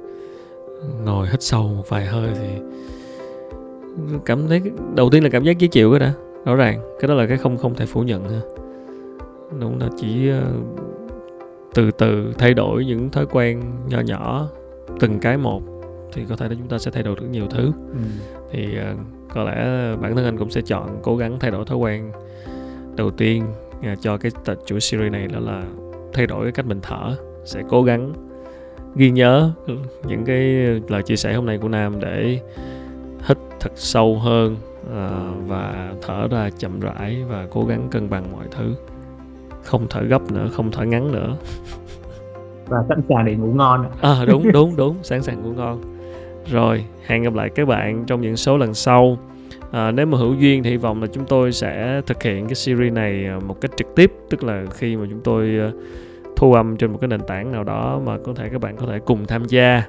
ừ, ngồi hít sâu một vài hơi thì cảm thấy đầu tiên là cảm giác dễ chịu cái đã rõ ràng. Cái đó là cái không không thể phủ nhận ha. Đúng là chỉ uh, từ từ thay đổi những thói quen nhỏ nhỏ từng cái một thì có thể là chúng ta sẽ thay đổi được nhiều thứ. Ừ. thì uh, có lẽ bản thân anh cũng sẽ chọn cố gắng thay đổi thói quen đầu tiên à, cho cái chuỗi series này đó là thay đổi cái cách mình thở. Sẽ cố gắng ghi nhớ những cái lời chia sẻ hôm nay của Nam để thật sâu hơn à, và thở ra chậm rãi và cố gắng cân bằng mọi thứ. Không thở gấp nữa không thở ngắn nữa. Và sẵn sàng để ngủ ngon à đúng đúng đúng sẵn sàng ngủ ngon. Rồi hẹn gặp lại các bạn trong những số lần sau. À, nếu mà hữu duyên thì hy vọng là chúng tôi sẽ thực hiện cái series này à, một cách trực tiếp tức là khi mà chúng tôi à, thu âm trên một cái nền tảng nào đó mà có thể các bạn có thể cùng tham gia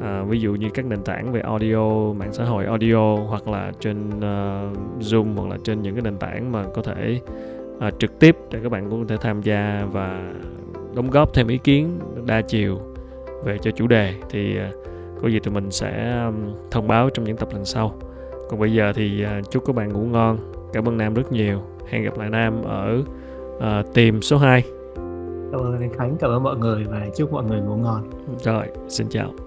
à, ví dụ như các nền tảng về audio mạng xã hội audio hoặc là trên uh, zoom hoặc là trên những cái nền tảng mà có thể uh, trực tiếp để các bạn cũng có thể tham gia và đóng góp thêm ý kiến đa chiều về cho chủ đề thì uh, có gì tụi mình sẽ um, thông báo trong những tập lần sau. Còn bây giờ thì chúc các bạn ngủ ngon. Cảm ơn nam rất nhiều. Hẹn gặp lại nam ở uh, tìm số 2 cảm ơn anh khánh. Cảm ơn mọi người và chúc mọi người ngủ ngon. Rồi xin chào